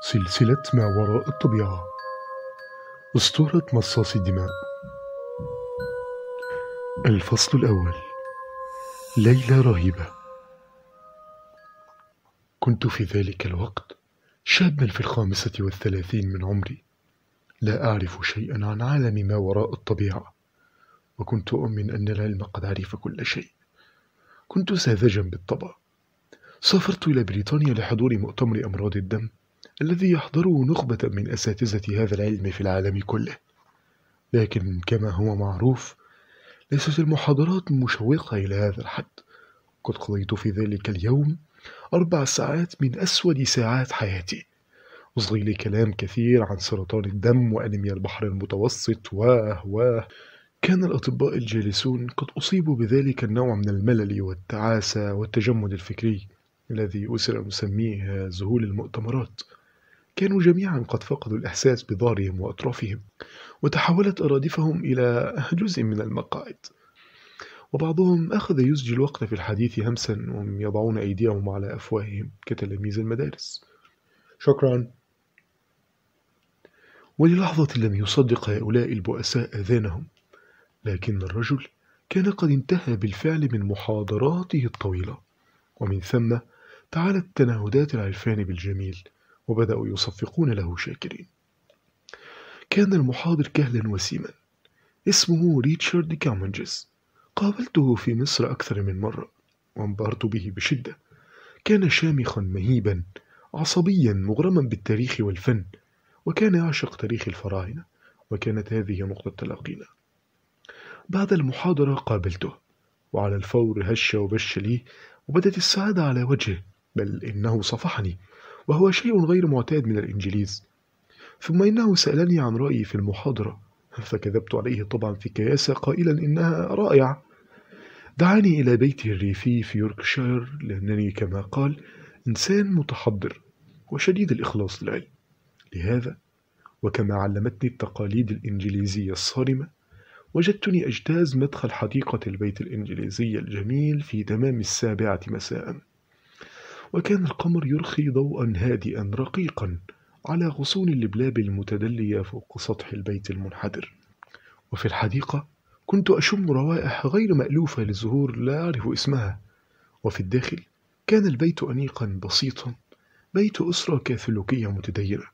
سلسلة ما وراء الطبيعة. أسطورة مصاص الدماء. الفصل الأول. ليلة رهيبة. كنت في ذلك الوقت شابا في الخامسة والثلاثين من عمري. لا أعرف شيئا عن عالم ما وراء الطبيعة وكنت أؤمن أن العلم قد عرف كل شيء. كنت ساذجا بالطبع. سافرت إلى بريطانيا لحضور مؤتمر أمراض الدم. الذي يحضره نخبة من أساتذة هذا العلم في العالم كله. لكن كما هو معروف ليست المحاضرات مشوقة إلى هذا الحد. قد قضيت في ذلك اليوم أربع ساعات من أسود ساعات حياتي. أصغي لي كلام كثير عن سرطان الدم وأنيميا البحر المتوسط واه واه. كان الأطباء الجالسون قد أصيبوا بذلك النوع من الملل والتعاسة والتجمد الفكري الذي أسر نسميه ذهول المؤتمرات. كانوا جميعا قد فقدوا الإحساس بظهرهم وأطرافهم وتحولت أرادفهم إلى جزء من المقاعد. وبعضهم أخذ يسجي الوقت في الحديث همسا وهم يضعون أيديهم على أفواههم كتلاميذ المدارس. شكرا. وللحظة لم يصدق هؤلاء البؤساء أذانهم لكن الرجل كان قد انتهى بالفعل من محاضراته الطويلة. ومن ثم تعالت تنهدات العرفان بالجميل. وبدأوا يصفقون له شاكرين. كان المحاضر كهلا وسيما. اسمه ريتشارد كامنجز. قابلته في مصر أكثر من مرة وانبهرت به بشدة. كان شامخا مهيبا عصبيا مغرما بالتاريخ والفن. وكان يعشق تاريخ الفراعنة وكانت هذه نقطة تلاقينا. بعد المحاضرة قابلته وعلى الفور هش وبش لي وبدت السعادة على وجهه بل إنه صفحني. وهو شيء غير معتاد من الإنجليز. ثم إنه سألني عن رأيي في المحاضرة. فكذبت عليه طبعا في كياسة قائلا إنها رائعة. دعاني إلى بيته الريفي في يوركشاير لأنني كما قال إنسان متحضر وشديد الإخلاص للعلم لهذا وكما علمتني التقاليد الإنجليزية الصارمة وجدتني أجتاز مدخل حديقة البيت الإنجليزي الجميل في تمام السابعة مساء. وكان القمر يرخي ضوءا هادئا رقيقا على غصون اللبلاب المتدلية فوق سطح البيت المنحدر. وفي الحديقة كنت أشم روائح غير مألوفة لزهور لا أعرف اسمها. وفي الداخل كان البيت أنيقا بسيطا بيت أسرة كاثوليكية متدينة.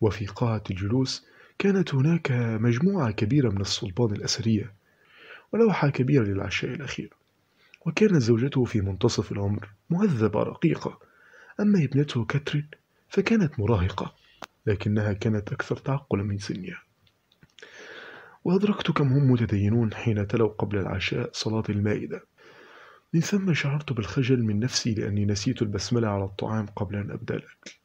وفي قاعة الجلوس كانت هناك مجموعة كبيرة من الصلبان الأثرية ولوحة كبيرة للعشاء الأخير. وكانت زوجته في منتصف العمر مهذبة رقيقة. أما ابنته كاترين فكانت مراهقة لكنها كانت أكثر تعقلا من سنها. وأدركت كم هم متدينون حين تلوا قبل العشاء صلاة المائدة. من ثم شعرت بالخجل من نفسي لأني نسيت البسملة على الطعام قبل أن أبدأ الأكل.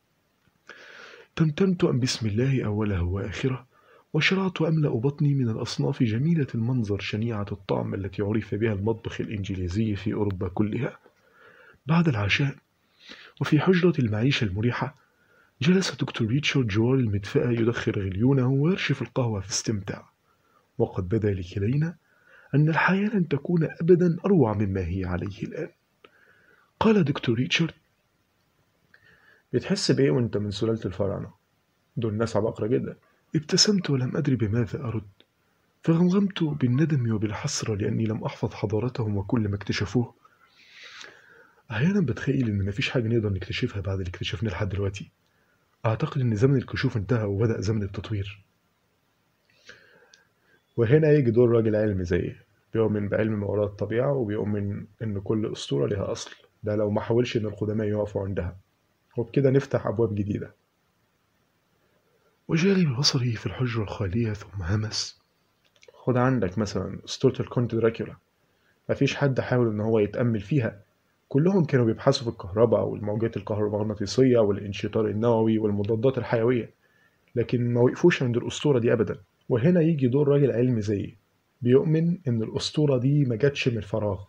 تمتمت أن بسم الله أوله وآخره وشرعت أملأ بطني من الأصناف جميلة المنظر شنيعة الطعم التي عرف بها المطبخ الإنجليزي في أوروبا كلها. بعد العشاء وفي حجرة المعيشة المريحة جلس دكتور ريتشارد جوار المدفأة يدخر غليونه ويرشف القهوة في استمتاع. وقد بدا لكلينا أن الحياة لن تكون أبدا أروع مما هي عليه الآن. قال دكتور ريتشارد بتحس بإيه وأنت من سلالة الفراعنة؟ دول ناس عباقرة جدا. ابتسمت ولم أدري بماذا أرد. فغمغمت بالندم وبالحسرة لأني لم أحفظ حضارتهم وكل ما اكتشفوه. أحيانا بتخيل إن مفيش حاجة نقدر نكتشفها بعد اللي اكتشفناه لحد دلوقتي. أعتقد إن زمن الكشوف انتهى وبدأ زمن التطوير. وهنا يجي دور راجل علمي زيي بيؤمن بعلم ما وراء الطبيعة وبيؤمن إن كل أسطورة لها أصل. ده لو ما حاولش إن القدماء يقفوا عندها. وبكده نفتح أبواب جديدة. وجاري ببصري في الحجرة الخالية ثم همس. خد عندك مثلا أسطورة الكونت دراكولا. مفيش حد حاول إن هو يتأمل فيها. كلهم كانوا بيبحثوا في الكهرباء والموجات الكهرومغناطيسية والانشطار النووي والمضادات الحيوية لكن ما وقفوش عند الأسطورة دي أبدا. وهنا يجي دور راجل علمي زيي بيؤمن إن الأسطورة دي ما جاتش من الفراغ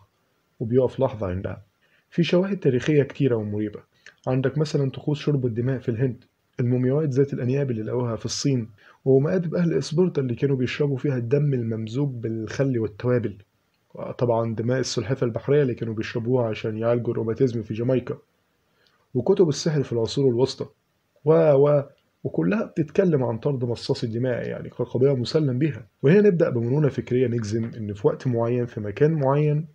وبيقف لحظة عندها. في شواهد تاريخية كتيرة ومريبة. عندك مثلا طقوس شرب الدماء في الهند. المومياوات ذات الأنياب اللي لقوها في الصين ومآدب أهل إسبرتا اللي كانوا بيشربوا فيها الدم الممزوج بالخل والتوابل. طبعا دماء السلحفة البحرية اللي كانوا بيشربوها عشان يعالجوا الروماتيزم في جامايكا. وكتب السحر في العصور الوسطى. و و وكلها بتتكلم عن طرد مصاص الدماء يعني كقضية مسلم بها وهنا نبدأ بمرونة فكرية نجزم إن في وقت معين في مكان معين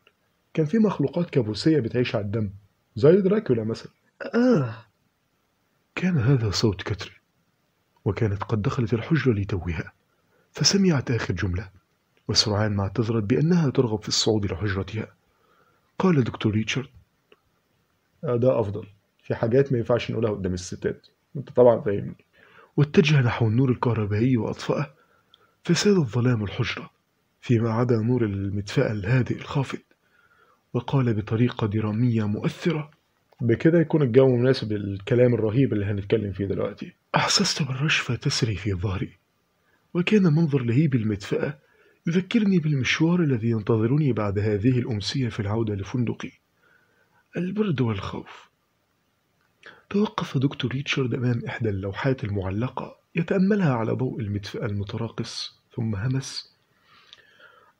كان في مخلوقات كابوسية بتعيش على الدم. زي دراكولا مثلا. آه كان هذا صوت كتري وكانت قد دخلت الحجرة لتوها فسمعت آخر جملة وسرعان ما اعتذرت بأنها ترغب في الصعود إلى حجرتها. قال دكتور ريتشارد ده أفضل في حاجات ما ينفعش نقولها قدام الستات. أنت طبعا فاهمني. واتجه نحو النور الكهربائي وأطفأه فساد الظلام الحجرة فيما عدا نور المدفأة الهادئ الخافت وقال بطريقة درامية مؤثرة بكده يكون الجو مناسب للكلام الرهيب اللي هنتكلم فيه دلوقتي. أحسست بالرشفة تسري في ظهري وكان منظر لهيب المدفأة يذكرني بالمشوار الذي ينتظرني بعد هذه الأمسية في العودة لفندقي البرد والخوف. توقف دكتور ريتشارد أمام إحدى اللوحات المعلقة يتأملها على ضوء المدفأة المتراقص ثم همس.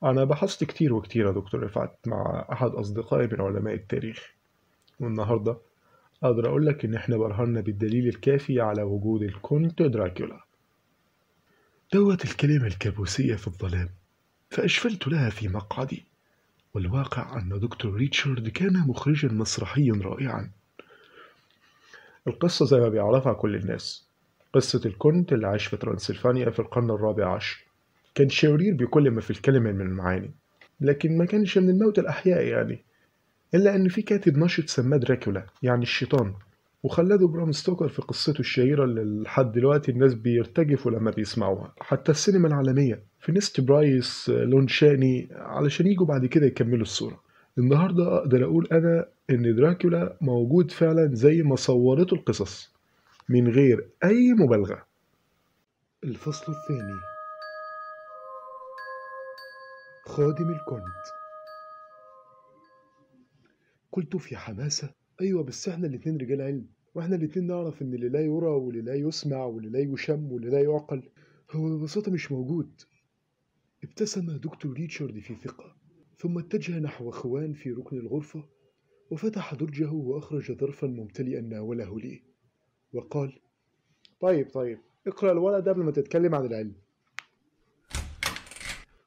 أنا بحثت كتير وكتير يا دكتور رفعت مع أحد أصدقائي من علماء التاريخ. والنهاردة أقدر أقول لك إن إحنا برهنا بالدليل الكافي على وجود الكونت دراكولا. دوت الكلمة الكابوسية في الظلام فأجفلت لها في مقعدي. والواقع أن دكتور ريتشارد كان مخرجا مسرحيا رائعا. القصة زي ما بيعرفها كل الناس. قصة الكونت اللي عاش في ترانسلفانيا في القرن الرابع عشر. كان شرير بكل ما في الكلمة من المعاني لكن ما كانش من الموت الأحياء يعني. إلا إن في كاتب نشط سماه دراكولا يعني الشيطان وخلده برام ستوكر في قصته الشهيرة اللي لحد دلوقتي الناس بيرتجفوا لما بيسمعوها. حتى السينما العالمية فينسنت برايس لون شاني علشان يجوا بعد كده يكملوا الصورة. النهاردة أقدر أقول أنا إن دراكولا موجود فعلا زي ما صورته القصص من غير أي مبالغة. الفصل الثاني. خادم الكونت قلت في حماسة أيوة بس إحنا الاتنين رجال علم وإحنا الاتنين نعرف إن اللي لا يرى واللي لا يسمع واللي لا يشم واللي لا يعقل هو ببساطة مش موجود. ابتسم دكتور ريتشارد في ثقة ثم اتجه نحو خوان في ركن الغرفة وفتح درجه وأخرج ظرفا ممتلئا ناوله لي وقال طيب طيب اقرأ الورق ده قبل ما تتكلم عن العلم.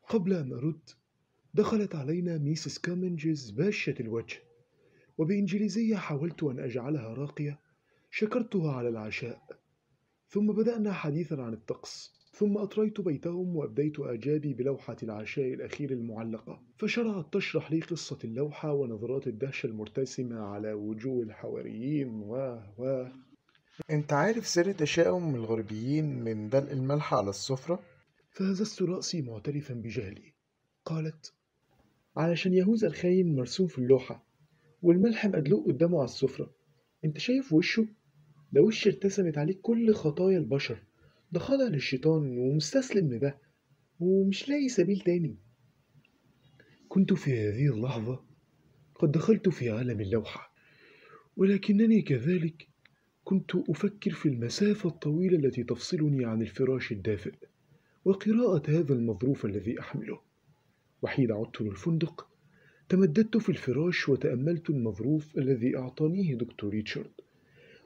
قبل أن أرد دخلت علينا ميسيس كامنجز باشة الوجه. وبإنجليزية حاولت أن أجعلها راقية شكرتها على العشاء. ثم بدأنا حديثا عن الطقس. ثم أطريت بيتهم وأبديت إعجابي بلوحة العشاء الأخير المعلقة. فشرعت تشرح لي قصة اللوحة ونظرات الدهشة المرتسمة على وجوه الحواريين. و و أنت عارف سر تشاؤم الغربيين من دلق الملح على السفرة؟ فهززت رأسي معترفا بجهلي. قالت علشان يهوذا الخاين مرسوم في اللوحة. والملح مدلوق قدامه على السفرة. انت شايف وشه؟ ده وش ارتسمت عليه كل خطايا البشر. ده خاضع للشيطان ومستسلم لده ومش لاقي سبيل تاني. كنت في هذه اللحظة قد دخلت في عالم اللوحة ولكنني كذلك كنت أفكر في المسافة الطويلة التي تفصلني عن الفراش الدافئ وقراءة هذا المظروف الذي أحمله. وحين عدت للفندق تمددت في الفراش وتأملت المظروف الذي أعطانيه دكتور ريتشارد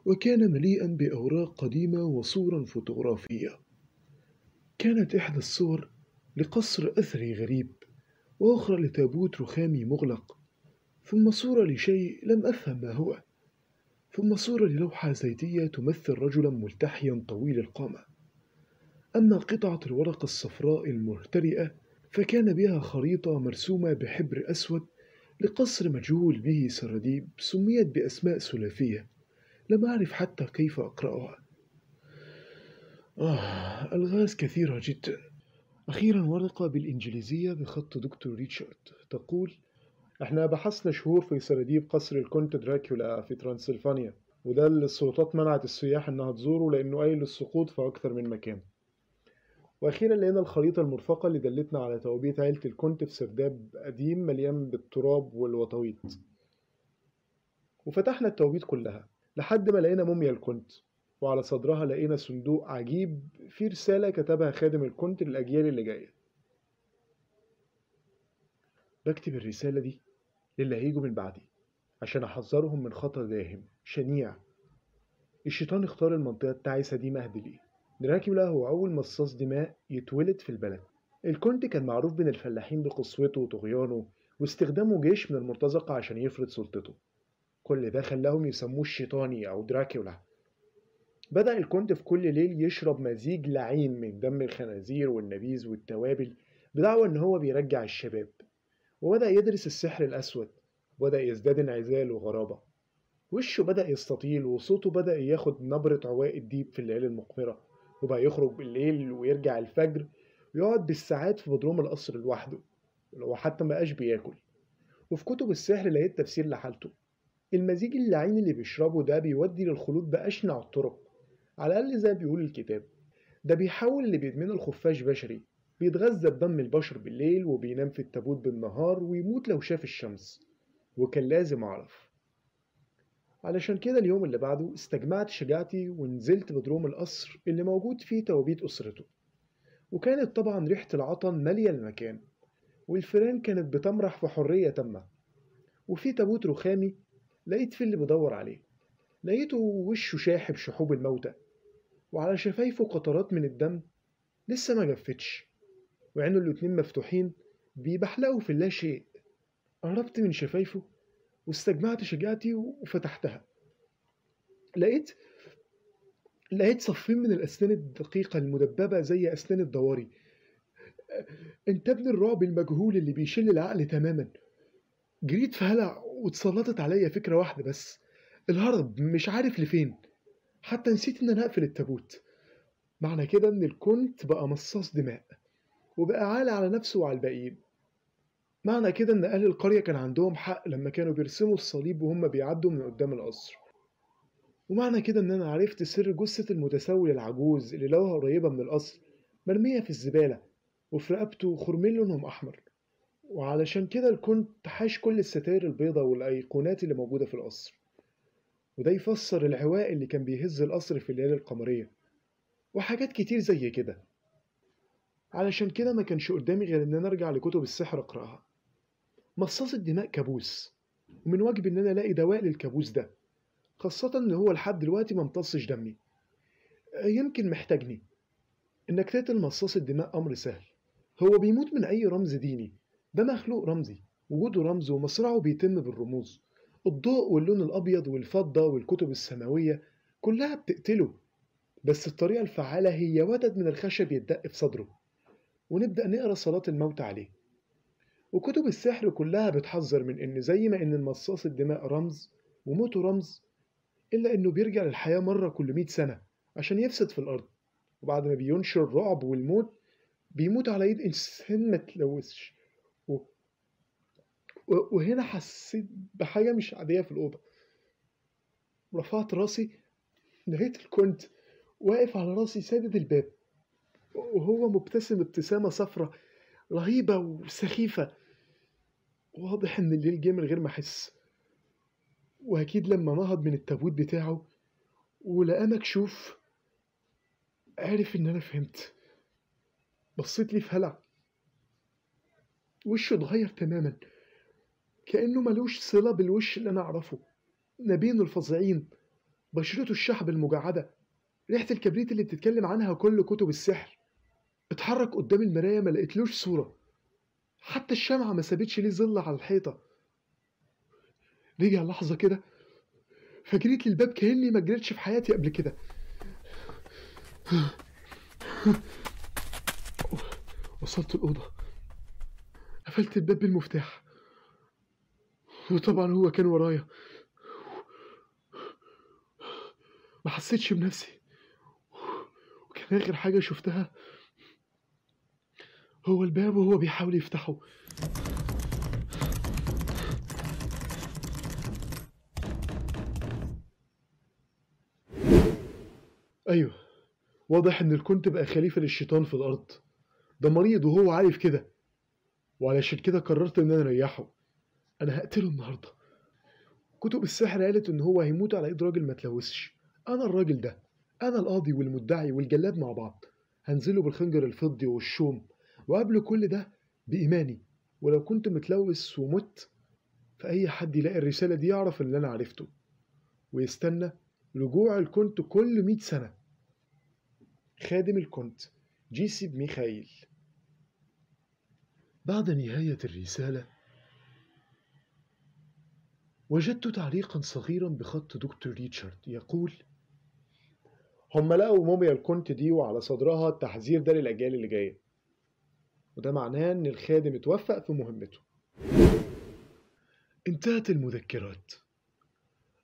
وكان مليئا بأوراق قديمة وصورا فوتوغرافية. كانت إحدى الصور لقصر أثري غريب وأخرى لتابوت رخامي مغلق ثم صورة لشيء لم أفهم ما هو ثم صورة للوحة زيتية تمثل رجلا ملتحيا طويل القامة. أما قطعة الورق الصفراء المهترئة فكان بها خريطة مرسومة بحبر أسود لقصر مجهول به سراديب سميت بأسماء ثلاثية لم أعرف حتى كيف أقرأها. آه ألغاز كثيرة جدا. أخيرا ورقة بالإنجليزية بخط دكتور ريتشارد تقول إحنا بحثنا شهور في سراديب قصر الكونت دراكولا في ترانسلفانيا وده اللي السلطات منعت السياح إنها تزوره لأنه قايل للسقوط في أكثر من مكان. وأخيرا لقينا الخريطة المرفقة اللي دلتنا على توابيت عيلة الكونت في سرداب قديم مليان بالتراب والوطاويط وفتحنا التوابيت كلها لحد ما لقينا موميا الكونت وعلى صدرها لقينا صندوق عجيب فيه رسالة كتبها خادم الكونت للأجيال اللي جاية. بكتب الرسالة دي للي هيجوا من بعدي عشان أحذرهم من خطر داهم شنيع. الشيطان اختار المنطقة التعيسة دي مهد ليه. دراكولا هو أول مصاص دماء يتولد في البلد. الكونت كان معروف بين الفلاحين بقسوته وطغيانه واستخدامه جيش من المرتزقة عشان يفرض سلطته. كل ده خلاهم يسموه الشيطاني أو دراكولا. بدأ الكونت في كل ليل يشرب مزيج لعين من دم الخنازير والنبيذ والتوابل بدعوى إن هو بيرجع الشباب. وبدأ يدرس السحر الأسود. وبدأ يزداد انعزال وغرابة. وشه بدأ يستطيل وصوته بدأ ياخد نبرة عواء الديب في الليالي المقمرة وبقى يخرج بالليل ويرجع الفجر ويقعد بالساعات في بدروم القصر لوحده ولو حتى مبقاش بياكل. وفي كتب السحر لقيت تفسير لحالته. المزيج اللعين اللي بيشربه ده بيودي للخلود بأشنع الطرق على الأقل زي ما بيقول الكتاب. ده بيحول اللي بيدمنه الخفاش بشري بيتغذى بدم البشر بالليل وبينام في التابوت بالنهار ويموت لو شاف الشمس. وكان لازم أعرف علشان كده اليوم اللي بعده استجمعت شجاعتي ونزلت بدروم القصر اللي موجود فيه توابيت أسرته. وكانت طبعا ريحة العطن مالية المكان والفيران كانت بتمرح في حرية تامة. وفي تابوت رخامي لقيت في اللي بدور عليه. لقيته وشه شاحب شحوب الموتى وعلى شفايفه قطرات من الدم لسه ما جفتش. وعينه الاتنين مفتوحين بيبحلقوا في اللا شيء قربت من شفايفه واستجمعت شجاعتي وفتحتها. لقيت لقيت صفين من الأسنان الدقيقة المدببة زي أسنان الضواري أنت ابن الرعب المجهول اللي بيشل العقل تماما. جريت في هلع واتسلطت عليا فكرة واحدة بس. الهرب مش عارف لفين. حتى نسيت إن أنا اقفل التابوت. معنى كده إن الكنت بقى مصاص دماء. وبقى عالي على نفسه وعلى الباقيين. معنى كده إن أهل القرية كان عندهم حق لما كانوا بيرسموا الصليب وهم بيعدوا من قدام القصر. ومعنى كده إن أنا عرفت سر جثة المتسول العجوز اللي لوها قريبة من القصر مرمية في الزبالة وفي رقبته خرمين لونهم أحمر. وعلشان كده الكنت حاش كل الستاير البيضة والأيقونات اللي موجودة في القصر. وده يفسر العواء اللي كان بيهز القصر في الليالي القمرية. وحاجات كتير زي كده. علشان كده ما كانش قدامي غير إن أنا أرجع لكتب السحر أقرأها. مصاص الدماء كابوس ومن واجبي إن أنا ألاقي دواء للكابوس ده خاصة إن هو لحد دلوقتي ما امتصش دمي. يمكن محتاجني. انك تقتل مصاص الدماء أمر سهل. هو بيموت من أي رمز ديني. ده مخلوق رمزي وجوده رمز ومصرعه بيتم بالرموز. الضوء واللون الأبيض والفضة والكتب السماوية كلها بتقتله بس الطريقة الفعالة هي ودد من الخشب يتدق في صدره. ونبدأ نقرأ صلاة الموت عليه. وكتب السحر كلها بتحذر من إن زي ما إن المصاص الدماء رمز وموته رمز إلا إنه بيرجع للحياة مرة كل مئة سنة عشان يفسد في الأرض. وبعد ما بينشر الرعب والموت بيموت على إيد إنسان ما تلوثش. و... وهنا حسيت بحاجة مش عادية في الأوضة. رفعت راسي لقيت الكنت واقف على راسي سادد الباب وهو مبتسم ابتسامة صفرة رهيبة وسخيفة. واضح إن الليل جه من غير ما أحس. وأكيد لما نهض من التابوت بتاعه ولقاه مكشوف عرف إن أنا فهمت. بصيت لي في هلع. وشه اتغير تماما. كأنه ملوش صلة بالوش اللي أنا أعرفه. نبين الفظيعين. بشرته الشحب المجعدة. ريحة الكبريت اللي بتتكلم عنها كل كتب السحر. اتحرك قدام المراية ما لقيتلوش صورة. حتى الشمعة ما سابتش ليه ظل على الحيطة. رجع لحظة كده فجريت للباب كأني ما جريتش في حياتي قبل كده. وصلت الأوضة. قفلت الباب بالمفتاح. وطبعا هو كان ورايا. ما حسيتش بنفسي. وكان آخر حاجة شفتها هو الباب وهو بيحاول يفتحه. أيوه واضح إن الكنت بقى خليفة للشيطان في الأرض. ده مريض وهو عارف كده. وعلشان كده قررت إن أنا أريحه. أنا هقتله النهاردة. كتب السحر قالت إن هو هيموت على إيد راجل ما تلوثش. أنا الراجل ده. أنا القاضي والمدعي والجلاد مع بعض. هنزله بالخنجر الفضي والشوم. وقبل كل ده بإيماني ولو كنت متلوث ومت فأي حد يلاقي الرسالة دي يعرف اللي أنا عرفته ويستنى رجوع الكونت كل مئة سنة. خادم الكونت جيسي ميخائيل بعد نهاية الرسالة وجدت تعليقا صغيرا بخط دكتور ريتشارد يقول هم لقوا موميا الكونت دي وعلى صدرها التحذير ده للأجيال اللي جاية. وده معناه إن الخادم اتوفق في مهمته. انتهت المذكرات.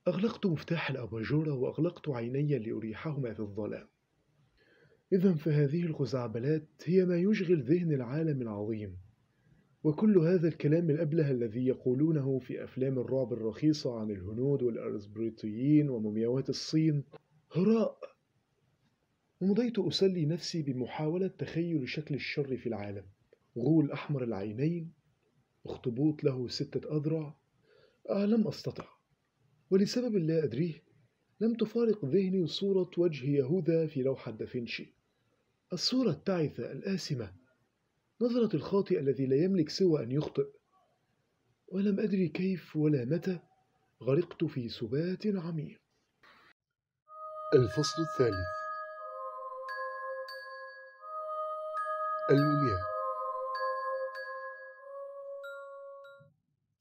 أغلقت مفتاح الأباجورة وأغلقت عيني لأريحهما في الظلام. إذا فهذه الخزعبلات هي ما يشغل ذهن العالم العظيم. وكل هذا الكلام الأبله الذي يقولونه في أفلام الرعب الرخيصة عن الهنود والأرسبريطيين ومومياوات الصين هراء. ومضيت أسلي نفسي بمحاولة تخيل شكل الشر في العالم. غول أحمر العينين أخطبوط له ستة أذرع. آه لم أستطع. ولسبب لا أدريه لم تفارق ذهني صورة وجه يهوذا في لوحة دافنشي. الصورة التعثة الآسمة نظرة الخاطئ الذي لا يملك سوى أن يخطئ. ولم أدري كيف ولا متى غرقت في سبات عميق. الفصل الثالث. المومياء.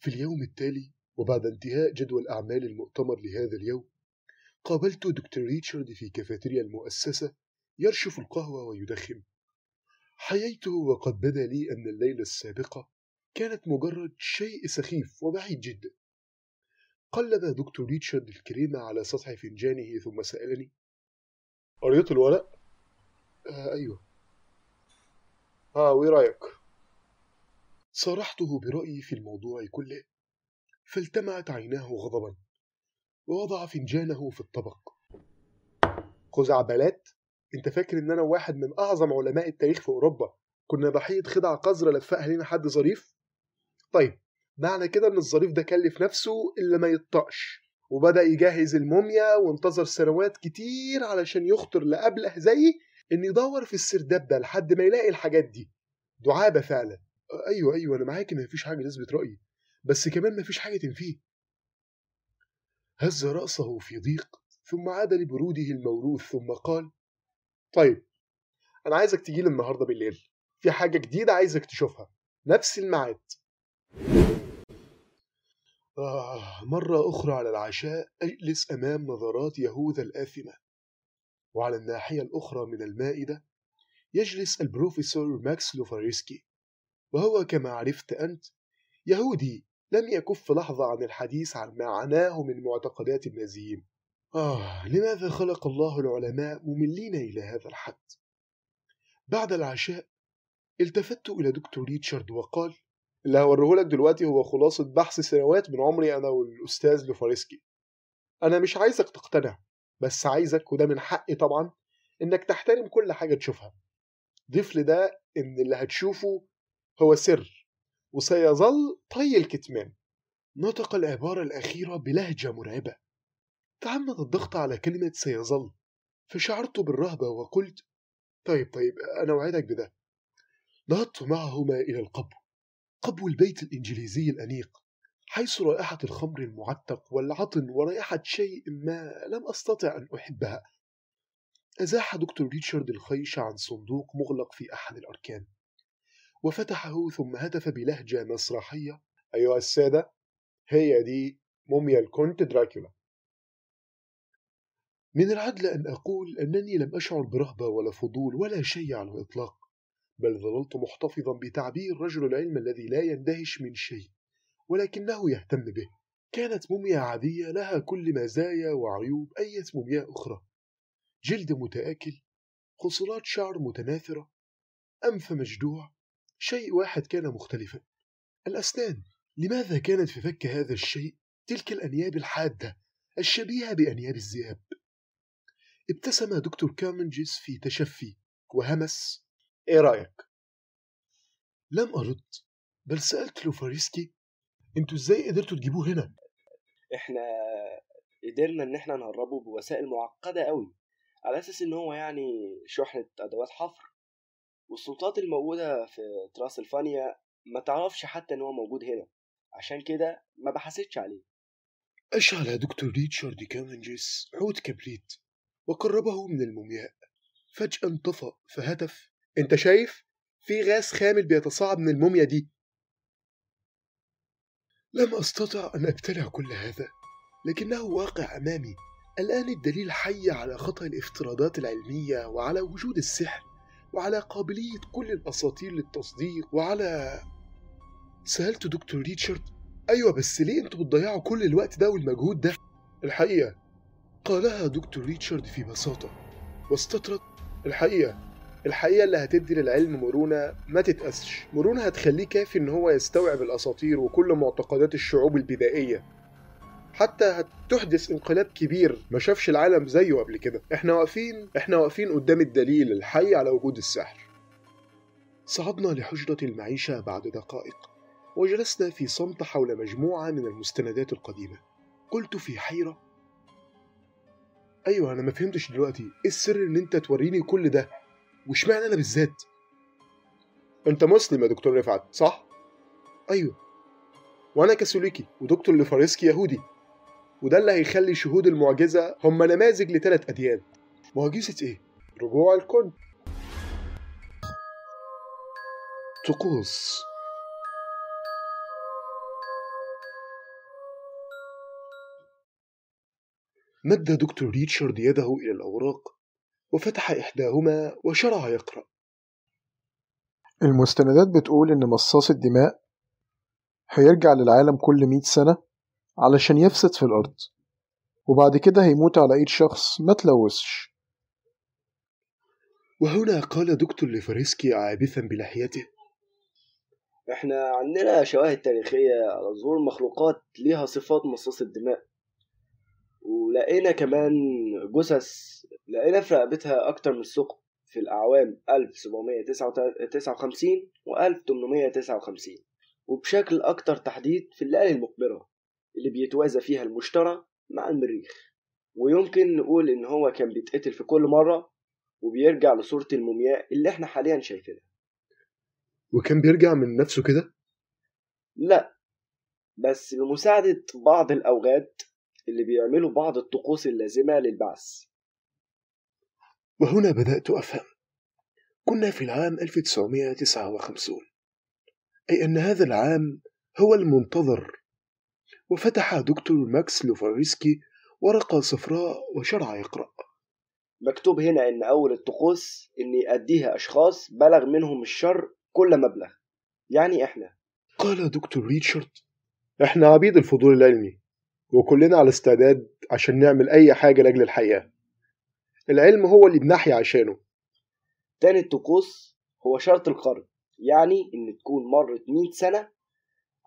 في اليوم التالي وبعد انتهاء جدول أعمال المؤتمر لهذا اليوم قابلت دكتور ريتشارد في كافيتيريا المؤسسة يرشف القهوة ويدخن حييته وقد بدا لي أن الليلة السابقة كانت مجرد شيء سخيف وبعيد جدا قلب دكتور ريتشارد الكريمة على سطح فنجانه ثم سألني قريت الورق؟ آه أيوه آه وإيه رأيك؟ صارحته برأيي في الموضوع كله فالتمعت عيناه غضبا ووضع فنجانه في الطبق. خزعبلات أنت فاكر إن أنا واحد من أعظم علماء التاريخ في أوروبا؟ كنا ضحيه خدعه قذره لفقها لنا حد ظريف؟ طيب معنى كده إن الظريف ده كلف نفسه اللي ما يطقش وبدأ يجهز الموميا وانتظر سنوات كتير علشان يخطر لابله زيي إن يدور في السرداب ده لحد ما يلاقي الحاجات دي. دعابة فعلا. أيوه أيوه أنا معاك إن مفيش حاجة تثبت رأيي بس كمان مفيش حاجة تنفيه. هز رأسه في ضيق ثم عاد لبروده الموروث ثم قال طيب أنا عايزك تجيلي النهارده بالليل في حاجة جديدة عايزك تشوفها نفس الميعاد. آه مرة أخرى على العشاء أجلس أمام نظرات يهوذا الآثمة وعلى الناحية الأخرى من المائدة يجلس البروفيسور ماكس لوفاريسكي. وهو كما عرفت أنت يهودي لم يكف لحظة عن الحديث عن ما عناه من معتقدات النازيين. آه لماذا خلق الله العلماء مملين إلى هذا الحد؟ بعد العشاء التفت إلى دكتور ريتشارد وقال اللي هوريهولك دلوقتي هو خلاصة بحث سنوات من عمري أنا والأستاذ لوفاريسكي أنا مش عايزك تقتنع بس عايزك وده من حقي طبعا إنك تحترم كل حاجة تشوفها. ضيف لده إن اللي هتشوفه هو سر وسيظل طي الكتمان. نطق العبارة الأخيرة بلهجة مرعبة. تعمد الضغط على كلمة سيظل. فشعرت بالرهبة وقلت طيب طيب أنا أوعدك بده. نهضت معهما إلى القبو. قبو البيت الإنجليزي الأنيق حيث رائحة الخمر المعتق والعطن ورائحة شيء ما لم أستطع أن أحبها. أزاح دكتور ريتشارد الخيش عن صندوق مغلق في أحد الأركان. وفتحه ثم هتف بلهجة مسرحية. أيها السادة هي دي موميا الكونت دراكولا. من العدل أن أقول أنني لم أشعر برهبة ولا فضول ولا شيء على الإطلاق بل ظللت محتفظا بتعبير رجل العلم الذي لا يندهش من شيء ولكنه يهتم به. كانت موميا عادية لها كل مزايا وعيوب أي موميا أخرى. جلد متآكل خصلات شعر متناثرة أنف مجدوع شيء واحد كان مختلفا. الأسنان. لماذا كانت في فك هذا الشيء تلك الأنياب الحادة الشبيهة بأنياب الذئاب؟ ابتسم دكتور كامنجز في تشفي وهمس. إيه رأيك؟ لم أرد بل سألت لوفاريسكي أنتوا إزاي قدرتوا تجيبوه هنا؟ إحنا قدرنا إن إحنا نهربه بوسائل معقدة قوي على أساس إن هو يعني شحنة أدوات حفر. والسلطات الموجودة في تراسلفانيا ما تعرفش حتى إن هو موجود هنا. عشان كده ما بحثتش عليه. أشعل دكتور ريتشارد كامنجس عود كبريت وقربه من المومياء. فجأة انطفأ فهتف. أنت شايف؟ في غاز خامل بيتصاعد من الموميا دي. لم أستطع أن أبتلع كل هذا لكنه واقع أمامي. الآن الدليل حي على خطأ الافتراضات العلمية وعلى وجود السحر. وعلى قابلية كل الأساطير للتصديق وعلى سألت دكتور ريتشارد أيوة بس ليه أنتوا بتضيعوا كل الوقت ده والمجهود ده؟ الحقيقة قالها دكتور ريتشارد في بساطة واستطرد. الحقيقة الحقيقة اللي هتدي للعلم مرونة ما تتقاسش مرونة هتخليه كافي إن هو يستوعب الأساطير وكل معتقدات الشعوب البدائية. حتى هتحدث انقلاب كبير ما شافش العالم زيه قبل كده. إحنا واقفين إحنا واقفين قدام الدليل الحي على وجود السحر. صعدنا لحجرة المعيشة بعد دقائق وجلسنا في صمت حول مجموعة من المستندات القديمة. قلت في حيرة أيوة أنا ما فهمتش دلوقتي. إيه السر إن أنت توريني كل ده؟ واشمعنى أنا بالذات؟ أنت مسلم يا دكتور رفعت صح؟ أيوة. وأنا كاثوليكي ودكتور لفارسكي يهودي. وده اللي هيخلي شهود المعجزة هم نماذج لثلاث أديان. معجزة إيه؟ رجوع الكون. طقوس. مد دكتور ريتشارد يده إلى الأوراق وفتح إحداهما وشرع يقرأ. المستندات بتقول إن مصاص الدماء هيرجع للعالم كل مئة سنة علشان يفسد في الأرض. وبعد كده هيموت على إيد شخص ما تلوثش. وهنا قال دكتور ليفارسكي عابثا بلحيته إحنا عندنا شواهد تاريخية على ظهور مخلوقات ليها صفات مصاص الدماء ولقينا كمان جثث لقينا في رقبتها أكتر من ثقب في الأعوام 1759 و 1859 وبشكل أكتر تحديد في الليالي المقبرة. اللي بيتوازى فيها المشترى مع المريخ. ويمكن نقول إن هو كان بيتقتل في كل مرة وبيرجع لصورة المومياء اللي إحنا حاليا شايفينها. وكان بيرجع من نفسه كده؟ لا بس بمساعدة بعض الأوغاد اللي بيعملوا بعض الطقوس اللازمة للبعث. وهنا بدأت أفهم. كنا في العام 1959 أي أن هذا العام هو المنتظر وفتح دكتور ماكس لوفارسكي ورقة صفراء وشرع يقرأ مكتوب هنا إن أول الطقوس إن يأديها أشخاص بلغ منهم الشر كل مبلغ. يعني إحنا. قال دكتور ريتشارد إحنا عبيد الفضول العلمي وكلنا على استعداد عشان نعمل أي حاجة لأجل الحياة. العلم هو اللي بنحيا عشانه. تاني الطقوس هو شرط القرن يعني إن تكون مرت 100 سنة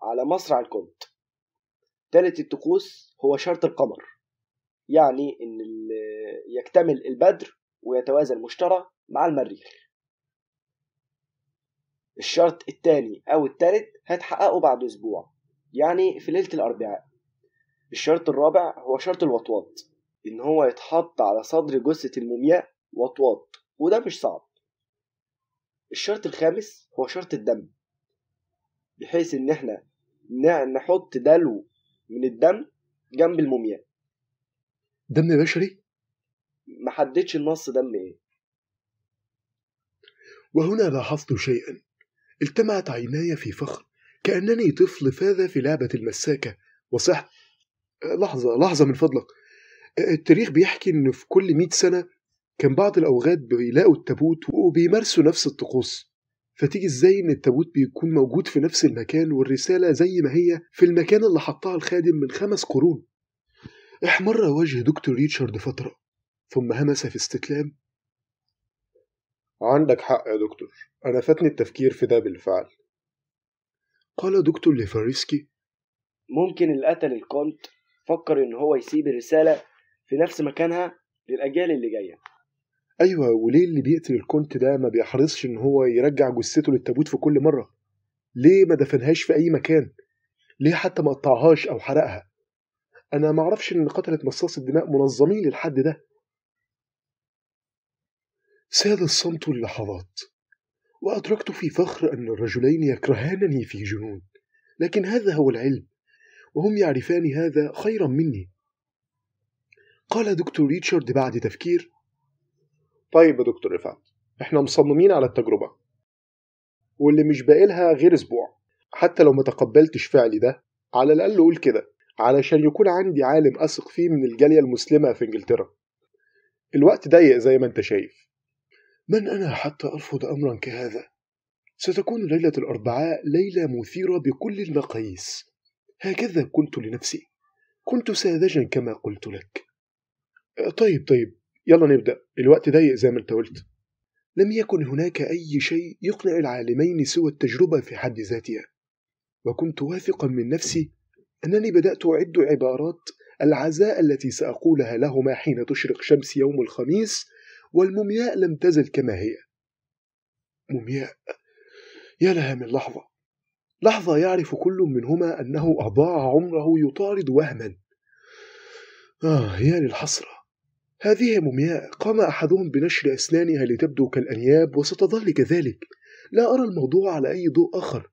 على مصرع الكونت. تالت الطقوس هو شرط القمر. يعني إن يكتمل البدر ويتوازى المشترى مع المريخ. الشرط التاني أو التالت هيتحققوا بعد أسبوع يعني في ليلة الأربعاء. الشرط الرابع هو شرط الوطواط إن هو يتحط على صدر جثة المومياء وطواط وده مش صعب. الشرط الخامس هو شرط الدم بحيث إن إحنا نحط دلو من الدم جنب المومياء دم بشري؟ محددش النص دم إيه. وهنا لاحظت شيئا. التمعت عيناي في فخر كأنني طفل فاز في لعبة المساكة. وصحت لحظة لحظة من فضلك. التاريخ بيحكي إن في كل مئة سنة كان بعض الأوغاد بيلاقوا التابوت وبيمارسوا نفس الطقوس. فتيجي إزاي إن التابوت بيكون موجود في نفس المكان والرسالة زي ما هي في المكان اللي حطها الخادم من خمس قرون؟ احمر وجه دكتور ريتشارد فترة ثم همس في استسلام. عندك حق يا دكتور أنا فاتني التفكير في ده بالفعل. قال دكتور ليفارسكي ممكن اللي قتل الكونت فكر إن هو يسيب الرسالة في نفس مكانها للأجيال اللي جاية. أيوة وليه اللي بيقتل الكونت ده ما بيحرصش إن هو يرجع جثته للتابوت في كل مرة؟ ليه ما دفنهاش في أي مكان؟ ليه حتى ما قطعهاش أو حرقها؟ أنا ما أعرفش إن قتلة مصاص الدماء منظمين للحد ده. ساد الصمت للحظات وأدركت في فخر أن الرجلين يكرهانني في جنون لكن هذا هو العلم وهم يعرفان هذا خيرا مني. قال دكتور ريتشارد بعد تفكير طيب يا دكتور رفعت. إحنا مصممين على التجربة. واللي مش باقيلها غير أسبوع. حتى لو ما تقبلتش فعلي ده على الأقل قول كده علشان يكون عندي عالم أثق فيه من الجالية المسلمة في إنجلترا. الوقت ضيق زي ما أنت شايف. من أنا حتى أرفض أمرا كهذا؟ ستكون ليلة الأربعاء ليلة مثيرة بكل المقاييس. هكذا قلت لنفسي. كنت ساذجا كما قلت لك. طيب طيب. يلا نبدأ. الوقت ضيق زي ما انت قلت. لم يكن هناك أي شيء يقنع العالمين سوى التجربة في حد ذاتها. وكنت واثقا من نفسي أنني بدأت أعد عبارات العزاء التي سأقولها لهما حين تشرق شمس يوم الخميس والمومياء لم تزل كما هي. مومياء؟ يا لها من لحظة. لحظة يعرف كل منهما أنه أضاع عمره يطارد وهما. آه يا للحسرة. هذه مومياء قام أحدهم بنشر أسنانها لتبدو كالأنياب وستظل كذلك لا أرى الموضوع على أي ضوء آخر.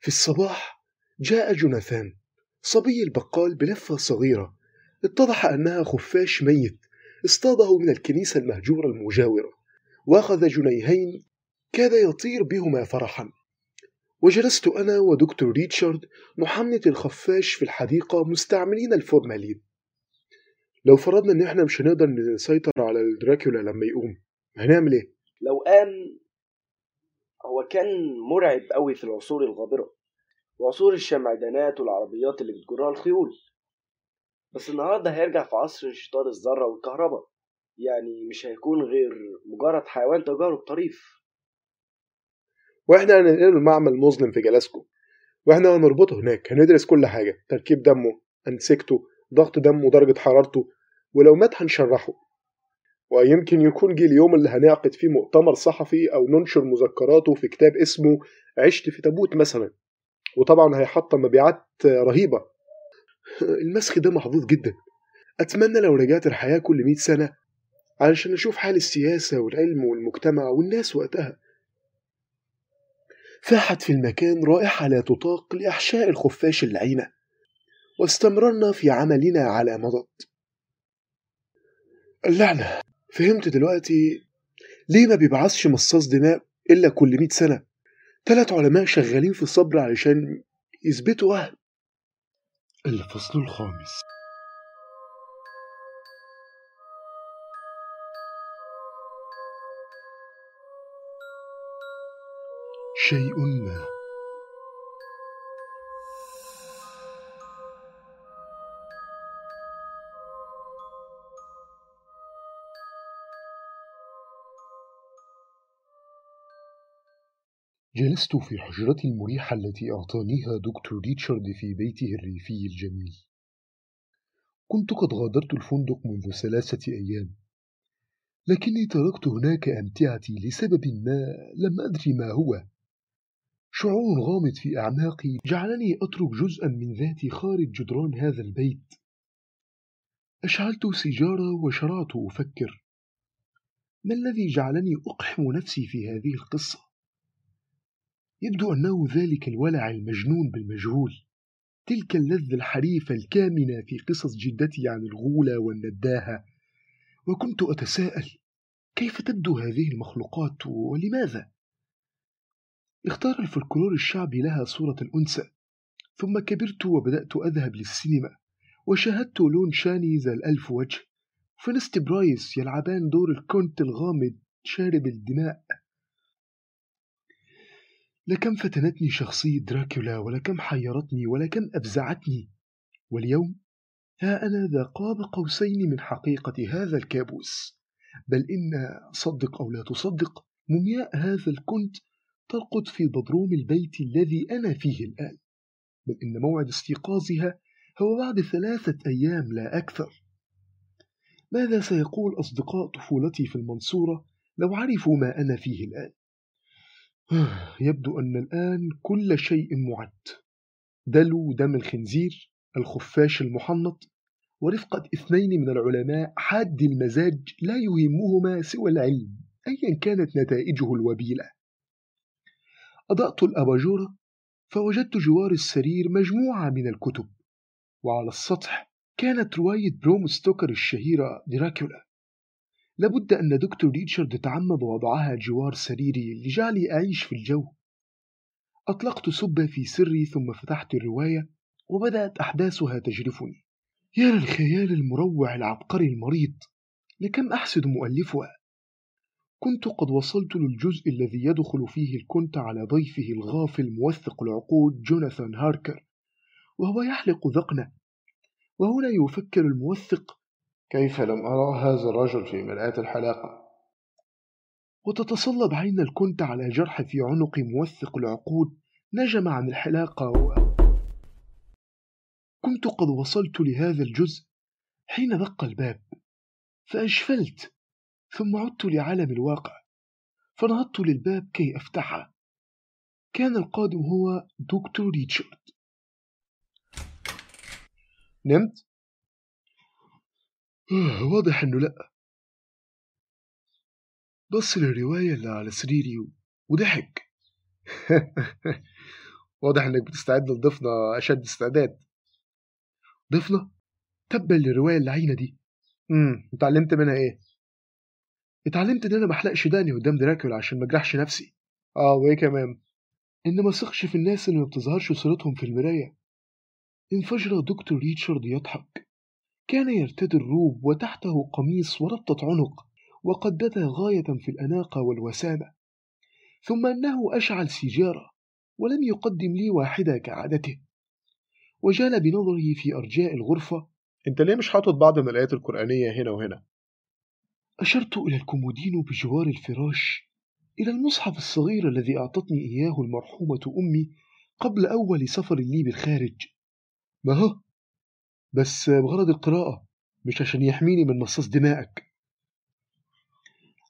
في الصباح جاء جوناثان صبي البقال بلفة صغيرة. اتضح أنها خفاش ميت. اصطاده من الكنيسة المهجورة المجاورة. وأخذ جنيهين كاد يطير بهما فرحا. وجلست أنا ودكتور ريتشارد نحنط الخفاش في الحديقة مستعملين الفورمالين. لو فرضنا إن إحنا مش هنقدر نسيطر على الدراكولا لما يقوم هنعمل إيه؟ لو قام هو كان مرعب قوي في العصور الغابرة وعصور الشمعدانات والعربيات اللي بتجرها الخيول بس النهارده هيرجع في عصر انشطار الذرة والكهرباء يعني مش هيكون غير مجرد حيوان تجارب طريف وإحنا هننقله المعمل مظلم في جلاسكو وإحنا هنربطه هناك هندرس كل حاجة تركيب دمه أنسجته ضغط دمه ودرجة حرارته ولو مات هنشرحه. ويمكن يكون جه اليوم اللي هنعقد فيه مؤتمر صحفي أو ننشر مذكراته في كتاب اسمه عشت في تابوت مثلا. وطبعا هيحطم مبيعات رهيبة. المسخ ده محظوظ جدا. أتمنى لو رجعت الحياة كل مئة سنة علشان أشوف حال السياسة والعلم والمجتمع والناس وقتها. فاحت في المكان رائحة لا تطاق لأحشاء الخفاش اللعينة. واستمررنا في عملنا على مضض. اللعنة. فهمت دلوقتي ليه ما بيبعثش مصاص دماء إلا كل مئة سنة؟ تلات علماء شغالين في الصبر علشان يثبتوا وهم. الفصل الخامس. شيء ما. جلست في حجرتي المريحة التي أعطانيها دكتور ريتشارد في بيته الريفي الجميل. كنت قد غادرت الفندق منذ ثلاثة أيام، لكني تركت هناك أمتعتي لسبب ما لم أدري ما هو. شعور غامض في أعماقي جعلني أترك جزءا من ذاتي خارج جدران هذا البيت. أشعلت سيجارة وشرعت أفكر. ما الذي جعلني أقحم نفسي في هذه القصة؟ يبدو أنه ذلك الولع المجنون بالمجهول. تلك اللذة الحريفة الكامنة في قصص جدتي عن الغولة والنداهة. وكنت أتساءل كيف تبدو هذه المخلوقات ولماذا؟ اختار الفلكلور الشعبي لها صورة الأنثى. ثم كبرت وبدأت أذهب للسينما وشاهدت لون تشاني ذا الألف وجه. فنسنت برايس يلعبان دور الكونت الغامض شارب الدماء. لكم فتنتني شخصية دراكولا ولكم حيرتني ولكم أفزعتني. واليوم ها أنا ذا قاب قوسين من حقيقة هذا الكابوس. بل إن صدق أو لا تصدق مومياء هذا الكنت ترقد في بدروم البيت الذي أنا فيه الآن. بل إن موعد استيقاظها هو بعد ثلاثة أيام لا أكثر. ماذا سيقول أصدقاء طفولتي في المنصورة لو عرفوا ما أنا فيه الآن؟ يبدو أن الآن كل شيء معد. دلو دم الخنزير الخفاش المحنط ورفقة اثنين من العلماء حادي المزاج لا يهمهما سوى العلم أيا كانت نتائجه الوبيلة. أضأت الأباجورة فوجدت جوار السرير مجموعة من الكتب وعلى السطح كانت رواية برام ستوكر الشهيرة دراكولا. لابد أن دكتور ريتشارد تعمد وضعها جوار سريري لجعلي أعيش في الجو. أطلقت سبة في سري ثم فتحت الرواية وبدأت أحداثها تجرفني. يا للخيال المروع العبقري المريض لكم أحسد مؤلفها؟ كنت قد وصلت للجزء الذي يدخل فيه الكنت على ضيفه الغافل موثق العقود جوناثان هاركر وهو يحلق ذقنه وهنا يفكر الموثق كيف لم أرى هذا الرجل في مرآة الحلاقة وتتصلب عين الكنت على جرح في عنق موثق العقود نجم عن الحلاقة و... كنت قد وصلت لهذا الجزء حين دق الباب فأشفلت ثم عدت لعالم الواقع فنهضت للباب كي أفتحه. كان القادم هو دكتور ريتشارد. نمت؟ آه، واضح إنه لأ. بص للرواية اللي على سريري وضحك. واضح إنك بتستعد لضيفنا أشد استعداد. ضفنا تبا للرواية اللعينة دي. امم اتعلمت منها إيه؟ اتعلمت إن أنا محلقش داني قدام دراكولا عشان ما أجرحش نفسي. آه وإيه كمان؟ إن ما ثقش في الناس اللي ما بتظهرش صورتهم في المراية. انفجر دكتور ريتشارد يضحك. كان يرتدي الروب وتحته قميص وربطة عنق وقد بدا غاية في الأناقة والوسامة ثم أنه أشعل سيجارة ولم يقدم لي واحدة كعادته. وجال بنظره في أرجاء الغرفة. أنت ليه مش حاطط بعض من الآيات القرآنية هنا وهنا؟ أشرت إلى الكومودينو بجوار الفراش إلى المصحف الصغير الذي أعطتني إياه المرحومة أمي قبل أول سفر لي بالخارج. ما هو؟ بس بغرض القراءة مش عشان يحميني من مصاص دمائك